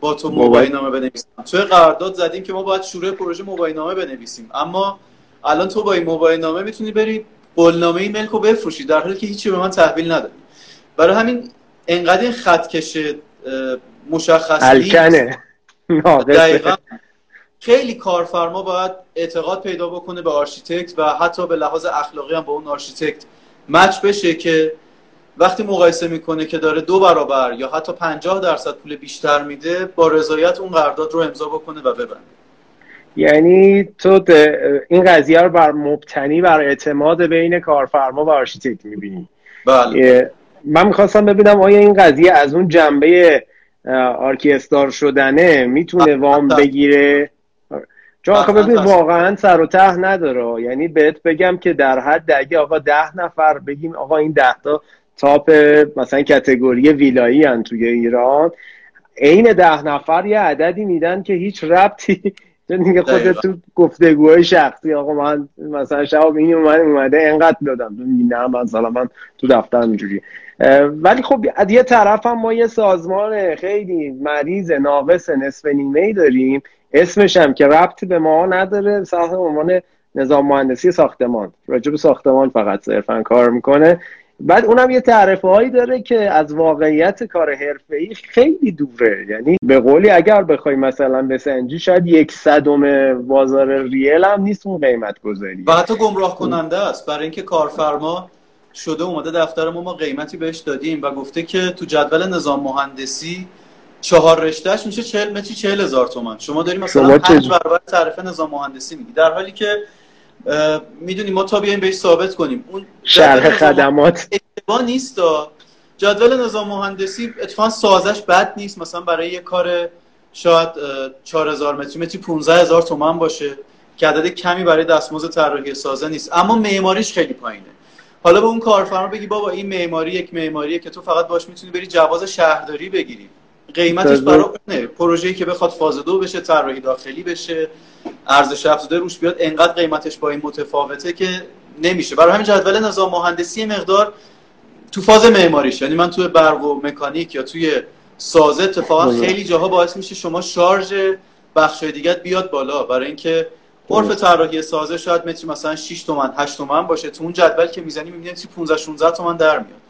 با تو مبایعه نامه بنویسم؟ تو قرارداد زدیم که ما باید شروع پروژه مبایعه نامه بنویسیم. اما الان تو با این مبایعه نامه می‌تونی بری قولنامه ای ملک رو بفروشی در حالی که هیچی به من تحویل ندادی. برای همین انقدر این خط کشه مشخص الکنه. دقیقا خیلی کارفرما باید اعتقاد پیدا بکنه به آرشیتکت و حتی به لحاظ اخلاقی هم با اون آرشیتکت match بشه که وقتی مقایسه می‌کنه که داره دو برابر یا حتی پنجاه درصد پول بیشتر میده با رضایت اون قرارداد رو امضا بکنه و ببنده. یعنی تو این قضیه رو بر مبتنی بر اعتماد بین کارفرما و آرشیتکت می‌بینی. بله. من می‌خواستم ببینم آیا این قضیه از اون جنبه archistar شدنه می‌تونه وام بگیره؟ چون آخه ببین واقعا سر و ته نداره. یعنی بهت بگم که در حد اگه آقا ده نفر بگیم آقا این ده تا تاپ مثلا کتگوری ویلایی هن توی ایران عین ده نفر یه عددی میدن که هیچ ربطی دیگه خودت تو گفتگوهای شخصی آقا من مثلا شب این اومده اومده اینقدر دادم. نه مثلا من تو دفتر اینجوری. ولی خب از یه طرف هم ما یه سازمان خیلی مریض ناقص نصف نیمه ای داریم. اسمش هم که ربطی به ما نداره ساخت عنوان نظام مهندسی ساختمان. راجب ساختمان فقط صرفا کار می‌کنه. بعد اونم یه تعرفه هایی داره که از واقعیت کار ای خیلی دوره. یعنی به قولی اگر بخوای مثلا بسنجی شاید یک صدم بازار ریل هم نیست اون قیمت گذاری و حتی گمراه کننده است. برای اینکه کارفرما شده اومده دفتر ما ما قیمتی بهش دادیم و گفته که تو جدول نظام مهندسی چهار رشتهش میشه 40 متری 40 هزار تومن. شما داری مثلا 5 برابر تعرفه نظام مهندسی میگی. در حالی که می‌دونیم ما تا بیایم بهش ثابت کنیم. اون شرح خدمات. اشتباه نیست جدول نظام مهندسی اتفاقا سازش بد نیست. مثلا برای یه کار شاید 4000 متری متری 15000 تومان باشه که عدد کمی برای دستمزد طراحی سازه نیست. اما معماریش خیلی پایینه. حالا به اون کارفرما بگی بابا این معماری یک معماریه که تو فقط باش می‌تونی بری جواز شهرداری بگیری. قیمتش برای اونه پروژه‌ای که بخواد فاز دو بشه طراحی داخلی بشه ارزش افزوده روش بیاد انقدر قیمتش با این متفاوته که نمیشه. برای همین جدول نظام مهندسی مقدار تو فاز معماریش. یعنی من توی برق و مکانیک یا توی سازه اتفاقا بله. خیلی جاها باعث میشه شما شارژ بخش دیگه بیاد بالا. برای اینکه عرف بله. طراحی سازه شاید متری مثلا 6 تومن 8 تومن باشه. تو اون جدول که می‌زنی می‌بینی 15 16 تومن در میاد.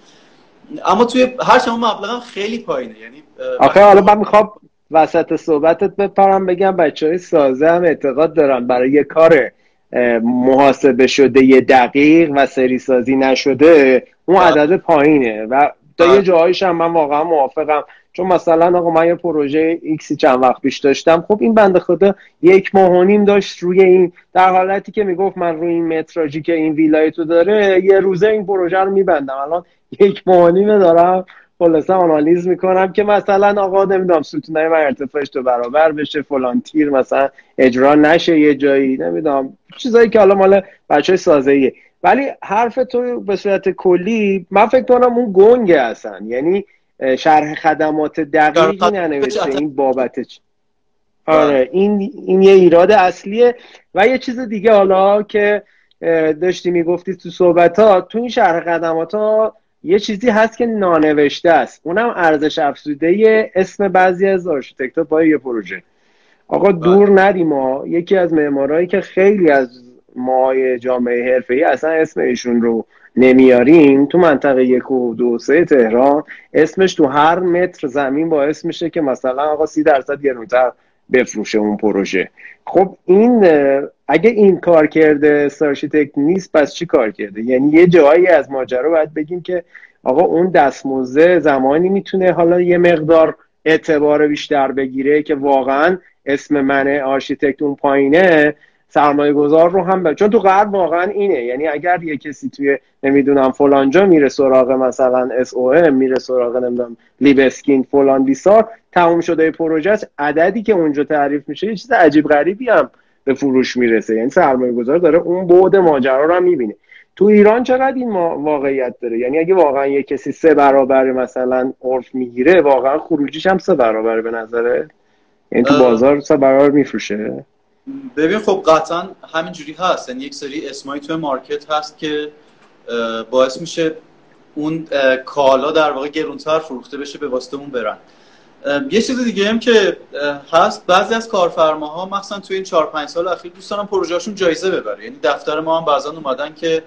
اما توی هر چند مبلغ خیلی پایینه یعنی آخه حالا من می‌خوام وسط صحبتت بپرم بگم بچه های سازه هم اعتقاد دارن برای یه کار محاسبه شده یه دقیق و سری سازی نشده اون بله. عدد پایینه و تا یه بله. جاهایش هم من واقعا موافقم چون مثلا آقا من یه پروژه ایکسی چند وقت پیش داشتم خب این بنده خدا یک ماه و نیم داشت روی این در حالتی که می‌گفت من روی این متراژی که این ویلای تو داره یه روزه این پروژه رو میبندم. الان یک ماه و نیمه دارم خلاصه آنالیز می‌کنم که مثلا آقا نمی‌دونم ستونای من ارتفاعش تو برابر بشه فلان تیر مثلا اجرا نشه یه جایی نمی‌دونم چیزایی که حالا مال بچه سازه ولی حرف تو به صورت کلی من فکر کنم اون گنگه هستن یعنی شرح خدمات دقیقی ننوشته این بابتش آره این این یه ایراد اصلیه و یه چیز دیگه حالا که داشتی می‌گفتی تو صحبت ها تو این شرح خدمات ها یه چیزی هست که نانوشته است. اونم ارزش افزوده اسم بعضی از آرشیتکت ها پای یه پروژه. آقا. دور نریم ما. یکی از معمارایی که خیلی از مای جامعه حرفه ای اصلا اسم ایشون رو نمیاریم تو منطقه یک و دو سه تهران اسمش تو هر متر زمین باعث میشه که مثلا آقا سی درصد گرونتر بفروشه اون پروژه. خب این اگه این کار کرده starchitect نیست پس چی کار کرده؟ یعنی یه جایی از ماجرا باید بگیم که آقا اون دستمزد زمانی می‌تونه حالا یه مقدار اعتبار بیشتر بگیره که واقعا اسم من آرشیتکت اون پایینه. سرمایه گذار رو هم چون تو غرب واقعا اینه. یعنی اگر یه کسی توی نمی‌دونم فلانجا میره سراغ مثلا SOM میره سراغ نمی‌دونم لیبسکین فلان بیسار تموم شده پروژه عددی که اونجا تعریف میشه یه چیز عجیب غریبی هم به فروش می‌رسه. یعنی سرمایه گذار داره اون بعد ماجرا رو هم می‌بینه. تو ایران چقدر این واقعیت داره؟ یعنی اگه واقعا یه کسی سه برابر مثلا عرف می‌گیره واقعا خروجیش هم سه برابر به نظره؟ یعنی تو بازار سه برابر میفروشه؟ ببین خب قطعا همینجوری هست. یعنی یک سری اسمایی توی مارکت هست که باعث میشه اون کالا در واقع گرونتر فروخته بشه به واسطه اون برن. یه چیز دیگه هم که هست بعضی از کارفرماها مخصوصا توی این 4 5 سال اخیر دوست دارن پروژهشون جایزه ببره. یعنی دفتر ما هم بعضا اومدن که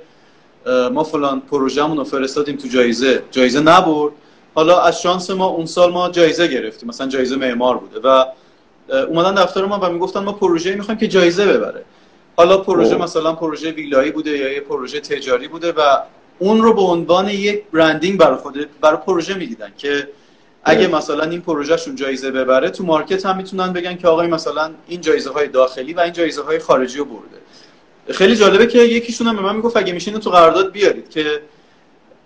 ما فلان پروژهمون رو فرستادیم تو جایزه. جایزه نبرد. حالا از شانس ما اون سال ما جایزه گرفتیم. مثلا جایزه معمار بوده و اومدن دفتر ما و می‌گفتن ما پروژه می‌خوایم که جایزه ببره. حالا پروژه مثلا پروژه ویلایی بوده یا یه پروژه تجاری بوده و اون رو به عنوان یک برندینگ برای خود برای پروژه می‌دیدن که اگه مثلا این پروژهشون جایزه ببره تو مارکت هم می‌تونن بگن که آقای مثلا این جایزه های داخلی و این جایزه های خارجی رو برده. خیلی جالبه که یکیشون هم به من می‌گفت اگه میشینه تو قرارداد بیارید که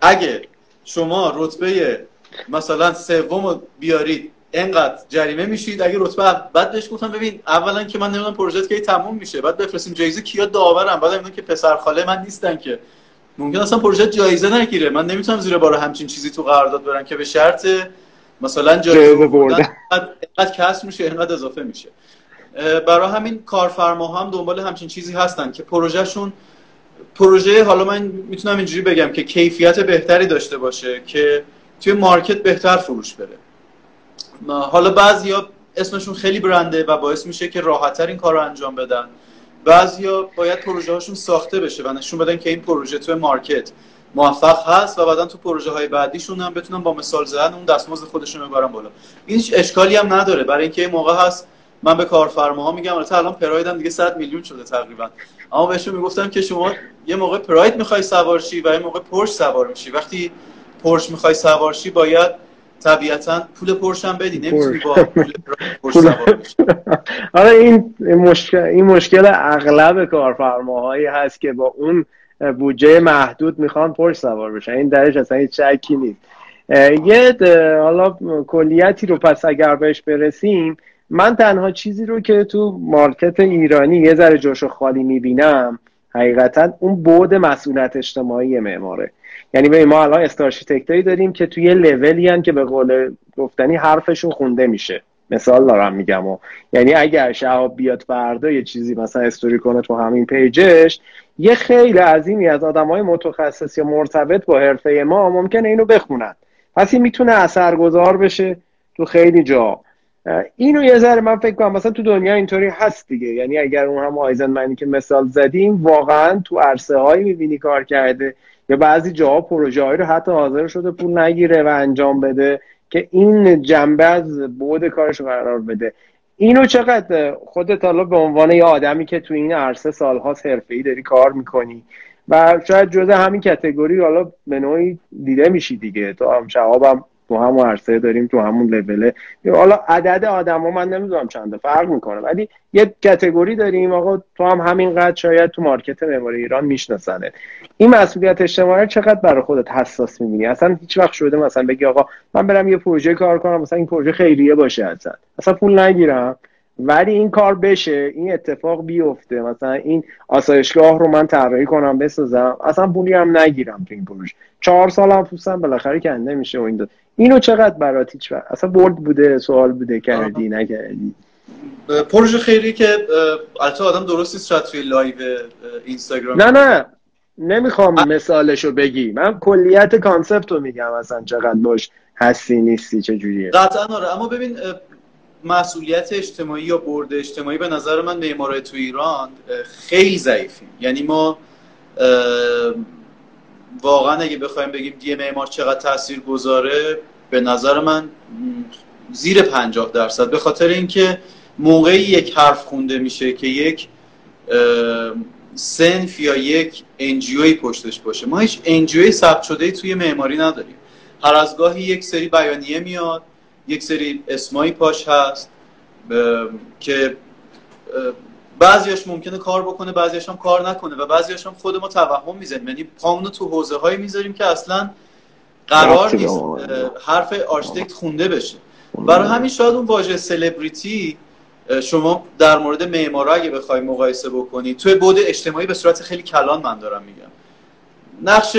اگه شما رتبه مثلا سوم بیارید انقدر جریمه میشید؟ اگه رتبه بعد بهش گفتم ببین اولا که من نمی‌دونم پروژه کی تموم میشه. بعد بفرستیم جایزه کیا داورم بعد نمی‌دونم که پسر خاله من نیستن که. ممکن اصلا پروژه جایزه نگیره. من نمی‌تونم زیر بار همچین چیزی تو قرارداد برم که به شرط مثلا جایزه بردن. اینقدر کسر میشه اینقدر اضافه میشه. برای همین کارفرما هم دنبال همچین چیزی هستن که پروژهشون پروژه حالا من می‌تونم اینجوری بگم که کیفیت بهتری داشته باشه که توی مارکت بهتر فروش بره. حالا بعضیا اسمشون خیلی برنده و باعث میشه که راحتتر این کار رو انجام بدن. بعضیا باید پروژه هاشون ساخته بشه و نشون بدن که این پروژه توی مارکت موفق هست و بعدا تو پروژه های بعدیشون هم بتونن با مثال زدن اون دستمزد خودشون ببرن بالا. این اشکالی هم نداره. برای اینکه موقع هست من به کارفرماها میگم البته الان پراید هم دیگه 100 میلیون شده تقریبا. اما بهشون می‌گفتم که شما یه موقع پراید می‌خوای سوار شی و یه موقع پورش سوار میشی. وقتی پورش می‌خوای سوار شی باید طبیعتا پول پورش هم بدی نمی‌تونی با پول بشی. آره این مشکل این مشکل اغلب کارفرماهایی هست که با اون بودجه محدود می‌خوان پورش سوار بشن. این درش اصلا هیچ شکی نیست. یه حالا کلیتی رو پس اگر بهش برسیم من تنها چیزی رو که تو market ایرانی یه ذره جاش خالی می‌بینم حقیقتا اون بود مسئولیت اجتماعی معماره. یعنی به ما الان starchitect ایی داریم که توی لولی که به قول گفتنی حرفشون خونده میشه. مثال دارم میگم. و یعنی اگر شهاب بیاد فردا یه چیزی مثلا استوری کنه تو همین page ش یه خیلی عظیمی از آدم های متخصص یا مرتبط با حرفه ما ممکنه اینو بخونن. پس این می‌تونه اثرگذار بشه تو خیلی جا. اینو یه ذره من فکر کنم مثلا تو دنیا اینطوری هست دیگه. یعنی اگر اون هم آیزن که مثال زدیم واقعا تو عرصه هایی می‌بینی کار کرده. یا بعضی جاها پروژه رو حتی حاضر شده پول نگیره و انجام بده که این جنبه از بود کارش قرار بده. اینو چقدر؟ خودت حالا به عنوان یه آدمی که تو این عرصه سالهاست حرفه‌ای داری کار می‌کنی و شاید جزء همین کتگوری حالا به نوعی دیده میشی دیگه. تو هم شهابم تو همون عرصه داریم تو همون لوله. حالا عدد آدم ها من نمی‌دونم چنده فرق می‌کنه. ولی یه کتگوری داریم آقا تو هم همینقدر شاید تو مارکت معماری ایران میشناسنه این مسئولیت اجتماعی چقدر برای خودت حساس می‌بینی؟ اصلا هیچ وقت شده مثلا بگی آقا من برم یه پروژه کار کنم مثلا این پروژه خیریه باشه اصلا اصلا پول نگیرم. ولی این کار بشه این اتفاق بیفته. مثلا این آسایشگاه رو من طراحی کنم بسازم. اصلا پولی هم نگیرم تو این پروژه. چهار سال هم پوستم بالاخره کنده میشه و این اینو چقدر برات هیچ اصلا bold بوده سوال بوده کردی نکردی؟ پروژه خیری که البته آدم درستی شاید توی live اینستاگرام نه نه. نمی‌خوام مثالشو بگی. من کلیت concept رو میگم اصلا چقدر باش هستی نیستی چه جوریه قطعا آره. اما ببین مسئولیت اجتماعی یا برد اجتماعی به نظر من معمارای تو ایران خیلی ضعیفیم. یعنی ما واقعا اگه بخوایم بگیم یه معمار چقدر تاثیر گذاره به نظر من زیر پنجاه درصد. به خاطر اینکه موقعی یک حرف خونده میشه که یک سنف یا یک انجیوی پشتش باشه. ما هیچ انجیوی ثبت شده توی معماری نداریم. هر از گاهی یک سری بیانیه میاد. یک سری اسمایی پاش هست که بعضیاش ممکنه کار بکنه بعضیاش هم کار نکنه و بعضیاش هم خود ما توهم می‌زنیم یعنی پامون تو حوزه هایی می‌ذاریم که اصلا قرار نیست حرف آرشیتکت خونده بشه. برای همین شاید اون واژه سلبریتی شما در مورد معمارا اگه بخوای مقایسه بکنی توی بعد اجتماعی به صورت خیلی کلان من دارم میگم. نقش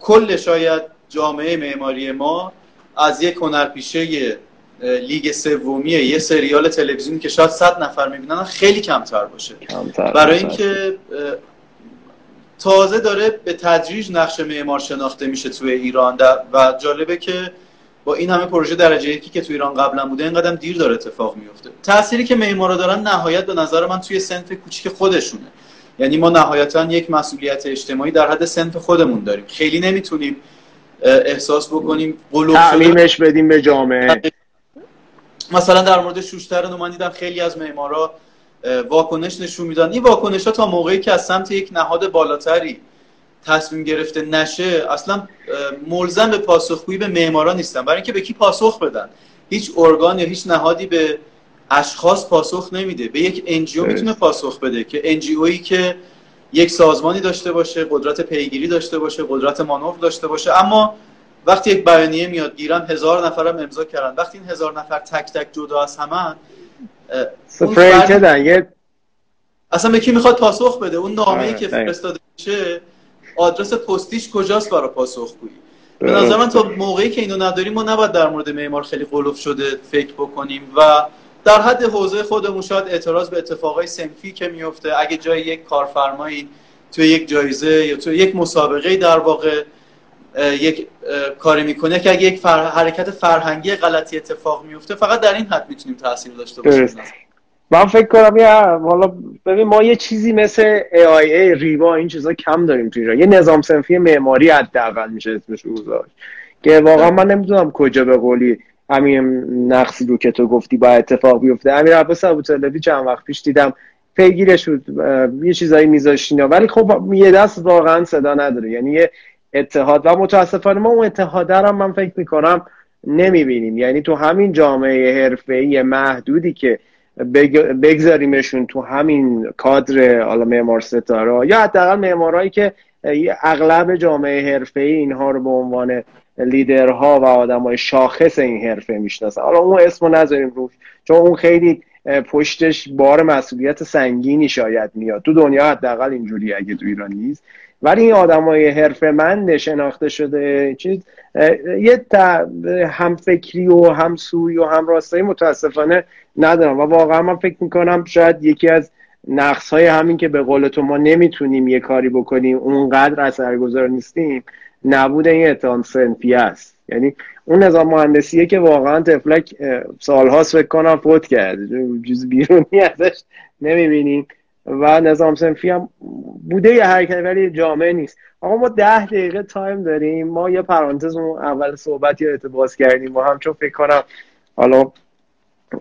کل شاید جامعه معماری ما از یک هنرپیشه لیگ سومی یه سریال تلویزیونی که شاید صد نفر می‌بینن خیلی کمتر باشه. برای اینکه تازه داره به تدریج نقش معمار شناخته میشه توی ایران و جالبه که با این همه پروژه درجه یکی که تو ایران قبلا بوده اینقدر دیر داره اتفاق میفته. تأثیری که معمارا دارن نهایت به نظر من توی سنف کوچیک خودشونه. یعنی ما نهایتا یک مسئولیت اجتماعی در حد سنف خودمون داریم. خیلی نمی‌تونیم احساس بکنیم تعمیمش بدیم به جامعه. مثلا در مورد شوشتر من دیدم خیلی از معمارا واکنش نشون میدن. این واکنش ها تا موقعی که از سمت یک نهاد بالاتری تصمیم گرفته نشه اصلا ملزم به پاسخگویی به معمارا نیستن. برای اینکه به کی پاسخ بدن؟ هیچ ارگان یا هیچ نهادی به اشخاص پاسخ نمیده. به یک انجیو می‌تونه پاسخ بده که انجیویی که یک سازمانی داشته باشه قدرت پیگیری داشته باشه قدرت مانور داشته باشه. اما وقتی یک بیانیه میاد گیرم هزار نفرم امضا کردن. وقتی این هزار نفر تک تک جدا از همن یه اصلا به کی می‌خواد پاسخ بده؟ اون نامه ای که فرستاده میشه آدرس پستیش کجاست برای پاسخگویی؟ به نظر من تا موقعی که اینو نداریم ما نباید در مورد معمار خیلی قلوف شده فکر بکنیم و در حد حوزه خودمون شاید اعتراض به اتفاقای سنفی که میفته اگه جای یک کارفرمایی توی یک جایزه یا توی یک مسابقه در واقع یک کاری می‌کنه که اگه یک فر... حرکت فرهنگی غلطی اتفاق میفته فقط در این حد می‌تونیم تاثیر داشته باشیم. من فکر کنم یه حالا ببین ما یه چیزی مثل AIA ریوا این چیزا کم داریم تو ایران. یه نظام سنفی معماری حداقل میشه اسمش که واقعا من نمی‌دونم کجا به قولی. همین نقصی رو که تو گفتی با اتفاق بیفته. امیر عباس ابو طالبی چند وقت پیش دیدم پیگیرش بود یه چیزایی میذاشتین ولی خب یه دست واقعا صدا نداره. یعنی یه اتحاد و متاسفانه ما اون اتحاد هم من فکر می‌کنم نمی‌بینیم. یعنی تو همین جامعه حرفه‌ای محدودی که بگذاریمشون تو همین کادر حالا معمار ستاره یا حداقل معمارهایی که اغلب جامعه حرفه‌ای اینها رو به عنوان لیدرها و آدمای شاخص این حرفه می‌شناسن. حالا اون اسمو نذاریم روش چون اون خیلی پشتش بار مسئولیت سنگینی شاید میاد. تو دنیا حداقل اینجوری اگه تو ایران نیست. ولی این آدمای حرفمند شناخته شده چیز یه همفکری و همسوی و همراستایی متاسفانه ندارم. و واقعا من فکر می‌کنم شاید یکی از نقص های همین که به قول تو ما نمی‌تونیم یه کاری بکنیم اونقدر اثرگذار نیستیم. نبود این اتحاد سنفی است. یعنی اون نظام مهندسیه که واقعا تفلک سالهاست فکر کنم فوت کرده. چیز بیرونی ازش نمی‌بینیم. و نظام سنفی هم بوده یه حرکت ولی جامعه نیست. آقا ما ده دقیقه تایم داریم. ما یه پرانتز اون اول صحبت یا باز کردیم. با هم چون فکر کنم حالا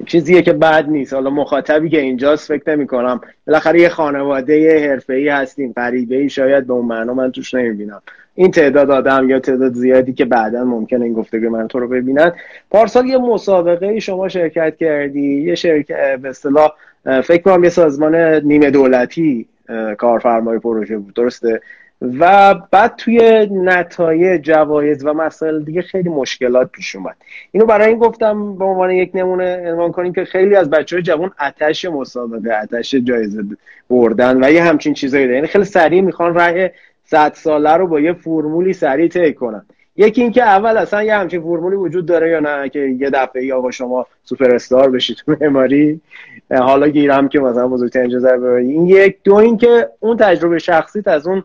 چیزیه که بد نیست. حالا مخاطبی که اینجاست فکر نمی کنم. بالاخره یه خانواده حرفه ای هستیم. غریبه ای شاید به اون معنا من توش نمی‌بینم. این تعداد آدم یا تعداد زیادی که بعدا ممکنه این گفتگو من تو رو ببینن. پارسال یه مسابقه شما شرکت کردی یه شرکت به اصطلاح فکر کنم یه سازمان نیمه دولتی کارفرمای پروژه بود درسته؟ و بعد توی نتایج جوایز و مسائل دیگه خیلی مشکلات پیش اومد. اینو برای این گفتم به عنوان یک نمونه عنوان کنیم که خیلی از بچه های جوان اتش مسابقه اتش جایزه بردن و یه همچین چیزایی دارن. یعنی خیلی سریع می‌خوان راه صد ساله رو با یه فرمولی سریع طی کنن. یکی اینکه اول اصلا یه همچین فرمولی وجود داره یا نه که یه دفعه یا با شما سوپر استار بشید تو معماری. حالا گیرم که مثلا بزرگترین جزر این یک. دو اینکه اون تجربه شخصیت از اون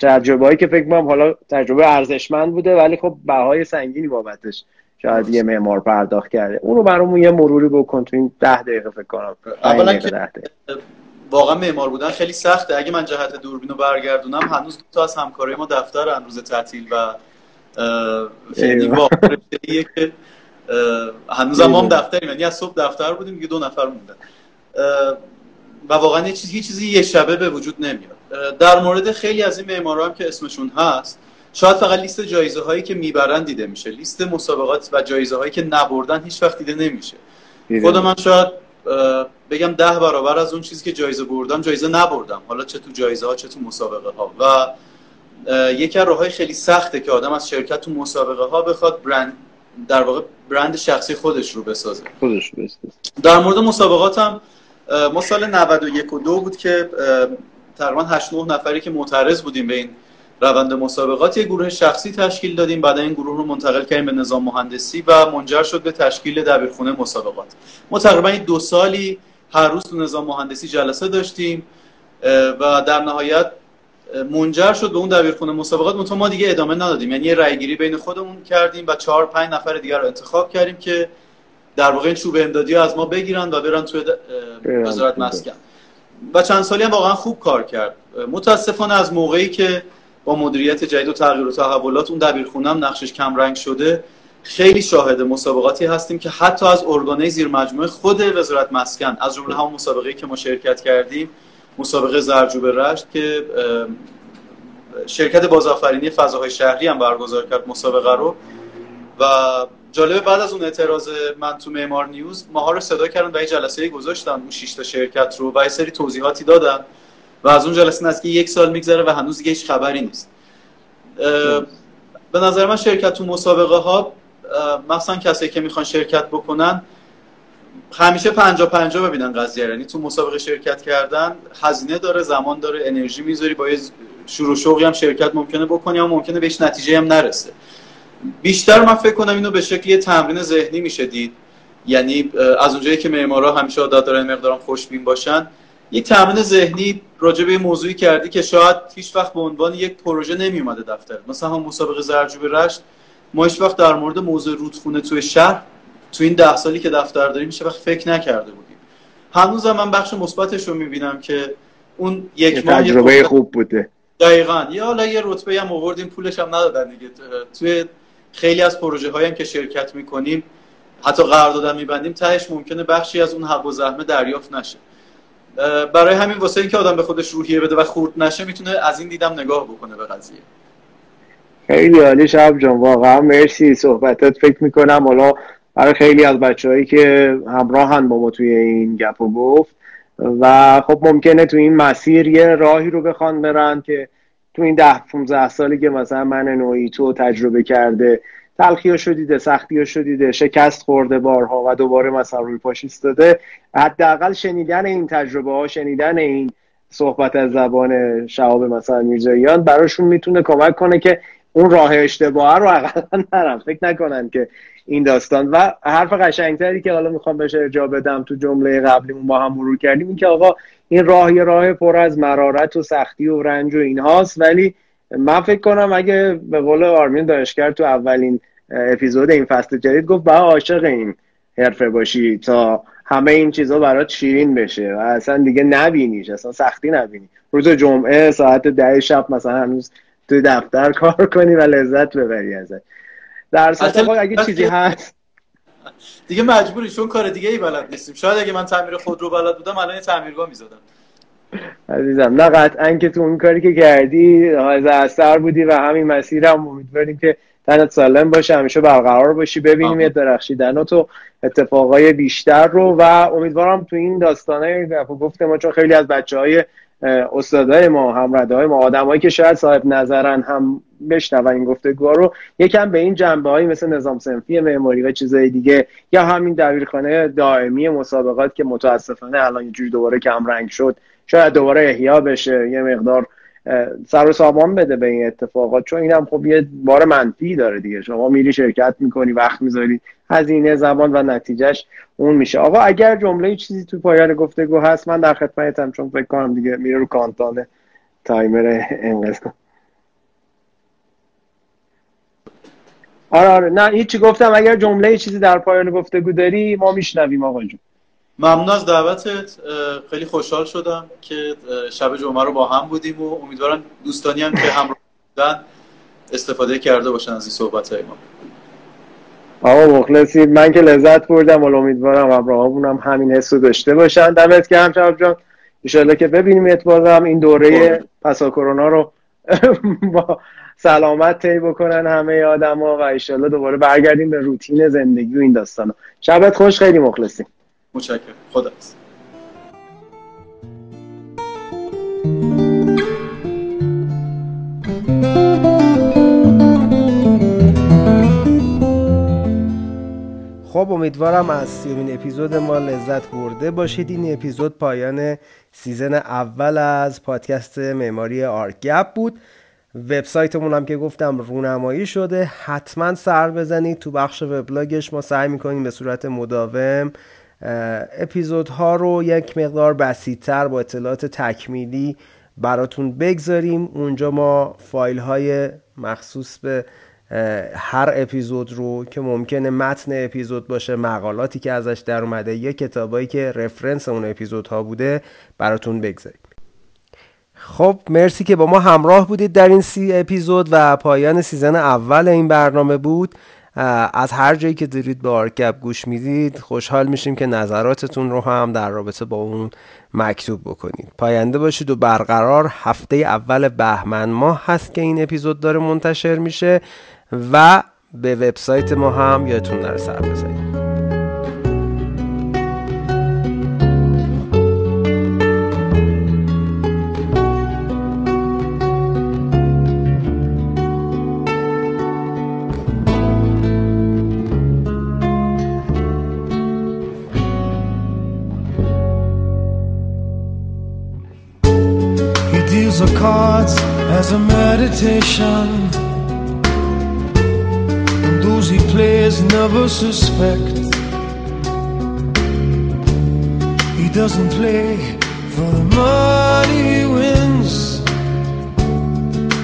تجربه هایی که فکر کنم حالا تجربه ارزشمند بوده ولی خب بهای سنگینی بابتش شاید یه معمار پرداخت کرده. اونو برامون یه مروری بکن تو این ده دقیقه فکر کنم. اولا که واقعا معمار بودن خیلی سخته. اگه من جهت دوربین رو برگردونم هنوز دو تا از همکارای ما دفتر روز تعطیل و خیلی که هنوز هم, هم دفتریم. یعنی از صبح دفتر بودیم که دو نفر موندن. و واقعا یه چیزی چیزی یه شبه به وجود نمیاد. در مورد خیلی از این معمارا هم که اسمشون هست شاید فقط لیست جایزه هایی که می‌برن دیده میشه. لیست مسابقات و جایزه هایی که نبردن هیچ وقت دیده نمیشه. خود من شاید بگم ده برابر از اون چیزی که جایزه بردم. جایزه نبردم. حالا چه تو جایزه ها چه تو مسابقه ها. و یکی از راههای خیلی سخته که آدم از شرکت تو مسابقه ها بخواد برند در واقع برند شخصی خودش رو بسازه. خودش بسازه. در مورد مسابقات هم ما سال 91 و 2 بود که تقریبا 8 9 نفری که معترض بودیم به این روند مسابقات یه گروه شخصی تشکیل دادیم. بعد این گروه رو منتقل کردیم به نظام مهندسی و منجر شد به تشکیل دبیرخونه مسابقات. ما تقریبا دو سالی هر روز تو نظام مهندسی جلسه داشتیم و در نهایت منجر شد به اون دبیرخونه مسابقات. منتها ما دیگه ادامه ندادیم. یعنی یه رأی گیری بین خودمون کردیم و چهار پنج نفر دیگر رو انتخاب کردیم که در واقع این چوب امدادی از ما بگیرن و برن توی وزارت مسکن. و چند سالی هم واقعا خوب کار کرد. متاسفانه از موقعی که با مدیریت جدید و تغییر و تحولات اون دبیرخونه هم نقشش کم رنگ شده خیلی شاهد مسابقاتی هستیم که حتی از ارگانه زیر مجموعه خود وزارت مسکن از جمله همون مسابقه که ما شرکت کردیم مسابقه زرجوب رشت که شرکت بازآفرینی فضاهای شهری هم برگزار کرد مسابقه رو. و جالبه بعد از اون اعتراض من تو معمار نیوز ماها رو صدا کردن و یه جلسه گذاشتن اون 6 تا شرکت رو و یه سری توضیحاتی دادن. و از اون جلسه نزدیک یک سال میگذره و هنوز هیچ خبری نیست. به نظر من شرکت تو مسابقه ها مثلا کسی که می‌خوان شرکت بکنن همیشه پنجا پنجا ببینن قضیه. یعنی تو مسابقه شرکت کردن هزینه داره زمان داره انرژی می‌ذاری با شروع شوقی هم شرکت ممکنه بکنی یا ممکنه بهش نتیجه هم نرسه. بیشتر من فکر کنم اینو به شکل یه تمرین ذهنی میشه دید. یعنی از اونجایی که معمارا همیشه عادت دارن مقدارم خوشبین باشن یک تمرین ذهنی راجع به موضوعی کردی که شاید هیچ وقت به عنوان یک پروژه نمی اومده دفتر. مثلا هم مسابقه زرجوب رشت ما هیچ وقت در مورد موضوع رودخونه توی شهر تو این ده سالی که دفتر داریم میشه وقت فکر نکرده بودیم. هنوز من بخش مثبتش رو می‌بینم که اون یک ماه تجربه خوب بوده. دقیقا. یا حالا یه رتبه هم آوردیم پولش هم ندادن دیگه. توی خیلی از پروژه هایی هم که شرکت می‌کنیم حتی قرارداد میبندیم تهش ممکنه بخشی از اون حق و زحمه دریافت نشه. برای همین واسه اینکه آدم به خودش روحیه بده و خورد نشه می‌تونه از این دیدم نگاه بکنه به قضیه. خیلی عالی شب جان واقعا مرسی صحبتت. فکر می‌کنم حالا برای خیلی از بچههایی که همراهن با ما توی این گپ و گفت و خب ممکنه تو این مسیر یه راهی رو بخوان برن که تو این ده 15 سالی که مثلا من نوعی تو تجربه کرده تلخی شدیده سختی شدیده شکست خورده بارها و دوباره مثلا روی پاش ایستاده. حداقل شنیدن این تجربه ها شنیدن این صحبت از زبان شهاب مثلا میرزاییان براشون می‌تونه کمک کنه که اون راه اشتباه رو اقلا نرم. فکر نکنن که این داستان. و حرف قشنگتری که حالا می‌خوام بهش ارجاع بدم تو جمله قبلیمون با هم مرور کردیم این که آقا این راه یه راه پر از مرارت و سختی و رنج و اینهاست ولی من فکر کنم اگه به قول آرمین دانشگر تو اولین اپیزود این فصل جدید گفت با عاشق این حرفه باشی تا همه این چیزها برات شیرین بشه و اصلا دیگه نبینیش اصلا سختی نبینی. روز جمعه ساعت ده شب مثلا هنوز توی دفتر کار کنی و لذت ببری ازش در سطح اگه چیزی هست دیگه مجبوری چون کار دیگه ای بلد نیستیم. شاید اگه من تعمیر خودرو بلد بودم الان تعمیرگاه می‌زدم. عزیزم نه قطعا که تو اون کاری که کردی از اثر بودی و همین مسیر هم امیدواریم که تنت سالم باشه همیشه برقرار باشی. ببینیم یه درخشیدن تو اتفاقای بیشتر رو. و امیدوارم تو این داستانه گفت ما چون خیلی از بچه های استادای ما همرده های ما آدمایی که شاید صاحب نظرن هم بشنون این گفتگوها رو یکم به این جنبه هایی مثل نظام سنفی معماری و چیزهای دیگه یا همین دبیرخانه دائمی مسابقات که متاسفانه الان یه دوباره کم رنگ شد شاید دوباره احیا بشه یه مقدار سر و سامان بده به این اتفاقات چون اینم خب یه بار منفی داره دیگه. شما میری شرکت می‌کنی وقت می‌ذاری هزینه زبان و نتیجهش اون میشه. آقا اگر جمله چیزی تو پایان گفتگو هست من در خدمتم چون فکر کنم دیگه میره رو کانتان تایمر انقدر آره آره. نه هیچی گفتم. اگر جمله چیزی در پایان گفتگو داری ما میشنویم آقا جون. ممنون از دعوتت. خیلی خوشحال شدم که شب جمعه رو با هم بودیم و امیدوارم دوستانی هم که همراه بودن استفاده کرده باشن از این صحبت های ما. آقا مخلصی من که لذت بردم و امیدوارم همراهامون هم همین حس رو داشته باشن. دمت گرم شب جان. ان که ببینیم اتفاقا این دوره پسا کرونا رو با سلامت طی بکنن همه آدما و ان دوباره برگردیم به روتین زندگی و این داستانا. شبت خوش خیلی مخلصیم. متشکرم. خدا خب امیدوارم از سیومین اپیزود ما لذت برده باشید. این اپیزود پایان season اول از پادکست معماری آرگپ بود. وبسایتمون هم که گفتم رونمایی شده. حتما سر بزنید تو بخش وبلاگش. ما سعی می‌کنیم به صورت مداوم اپیزودها رو یک مقدار بسیط‌تر با اطلاعات تکمیلی براتون بگذاریم. اونجا ما فایل های مخصوص به هر اپیزود رو که ممکنه متن اپیزود باشه مقالاتی که ازش در اومده یا کتابایی که reference اون اپیزودها بوده براتون بگذاریم. خب مرسی که با ما همراه بودید در این سی اپیزود و پایان season اول این برنامه بود. از هر جایی که دارید به آرگپ گوش می‌دید خوشحال میشیم که نظراتتون رو هم در رابطه با اون مکتوب بکنید. پاینده باشید و برقرار هفته اول بهمن ماه هست که این اپیزود داره منتشر میشه. و به وبسایت ما هم یادتون نره سر بزنید deals the cards as a meditation. And he plays never suspect. He doesn't play for the money he wins.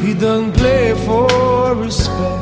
He doesn't play for respect.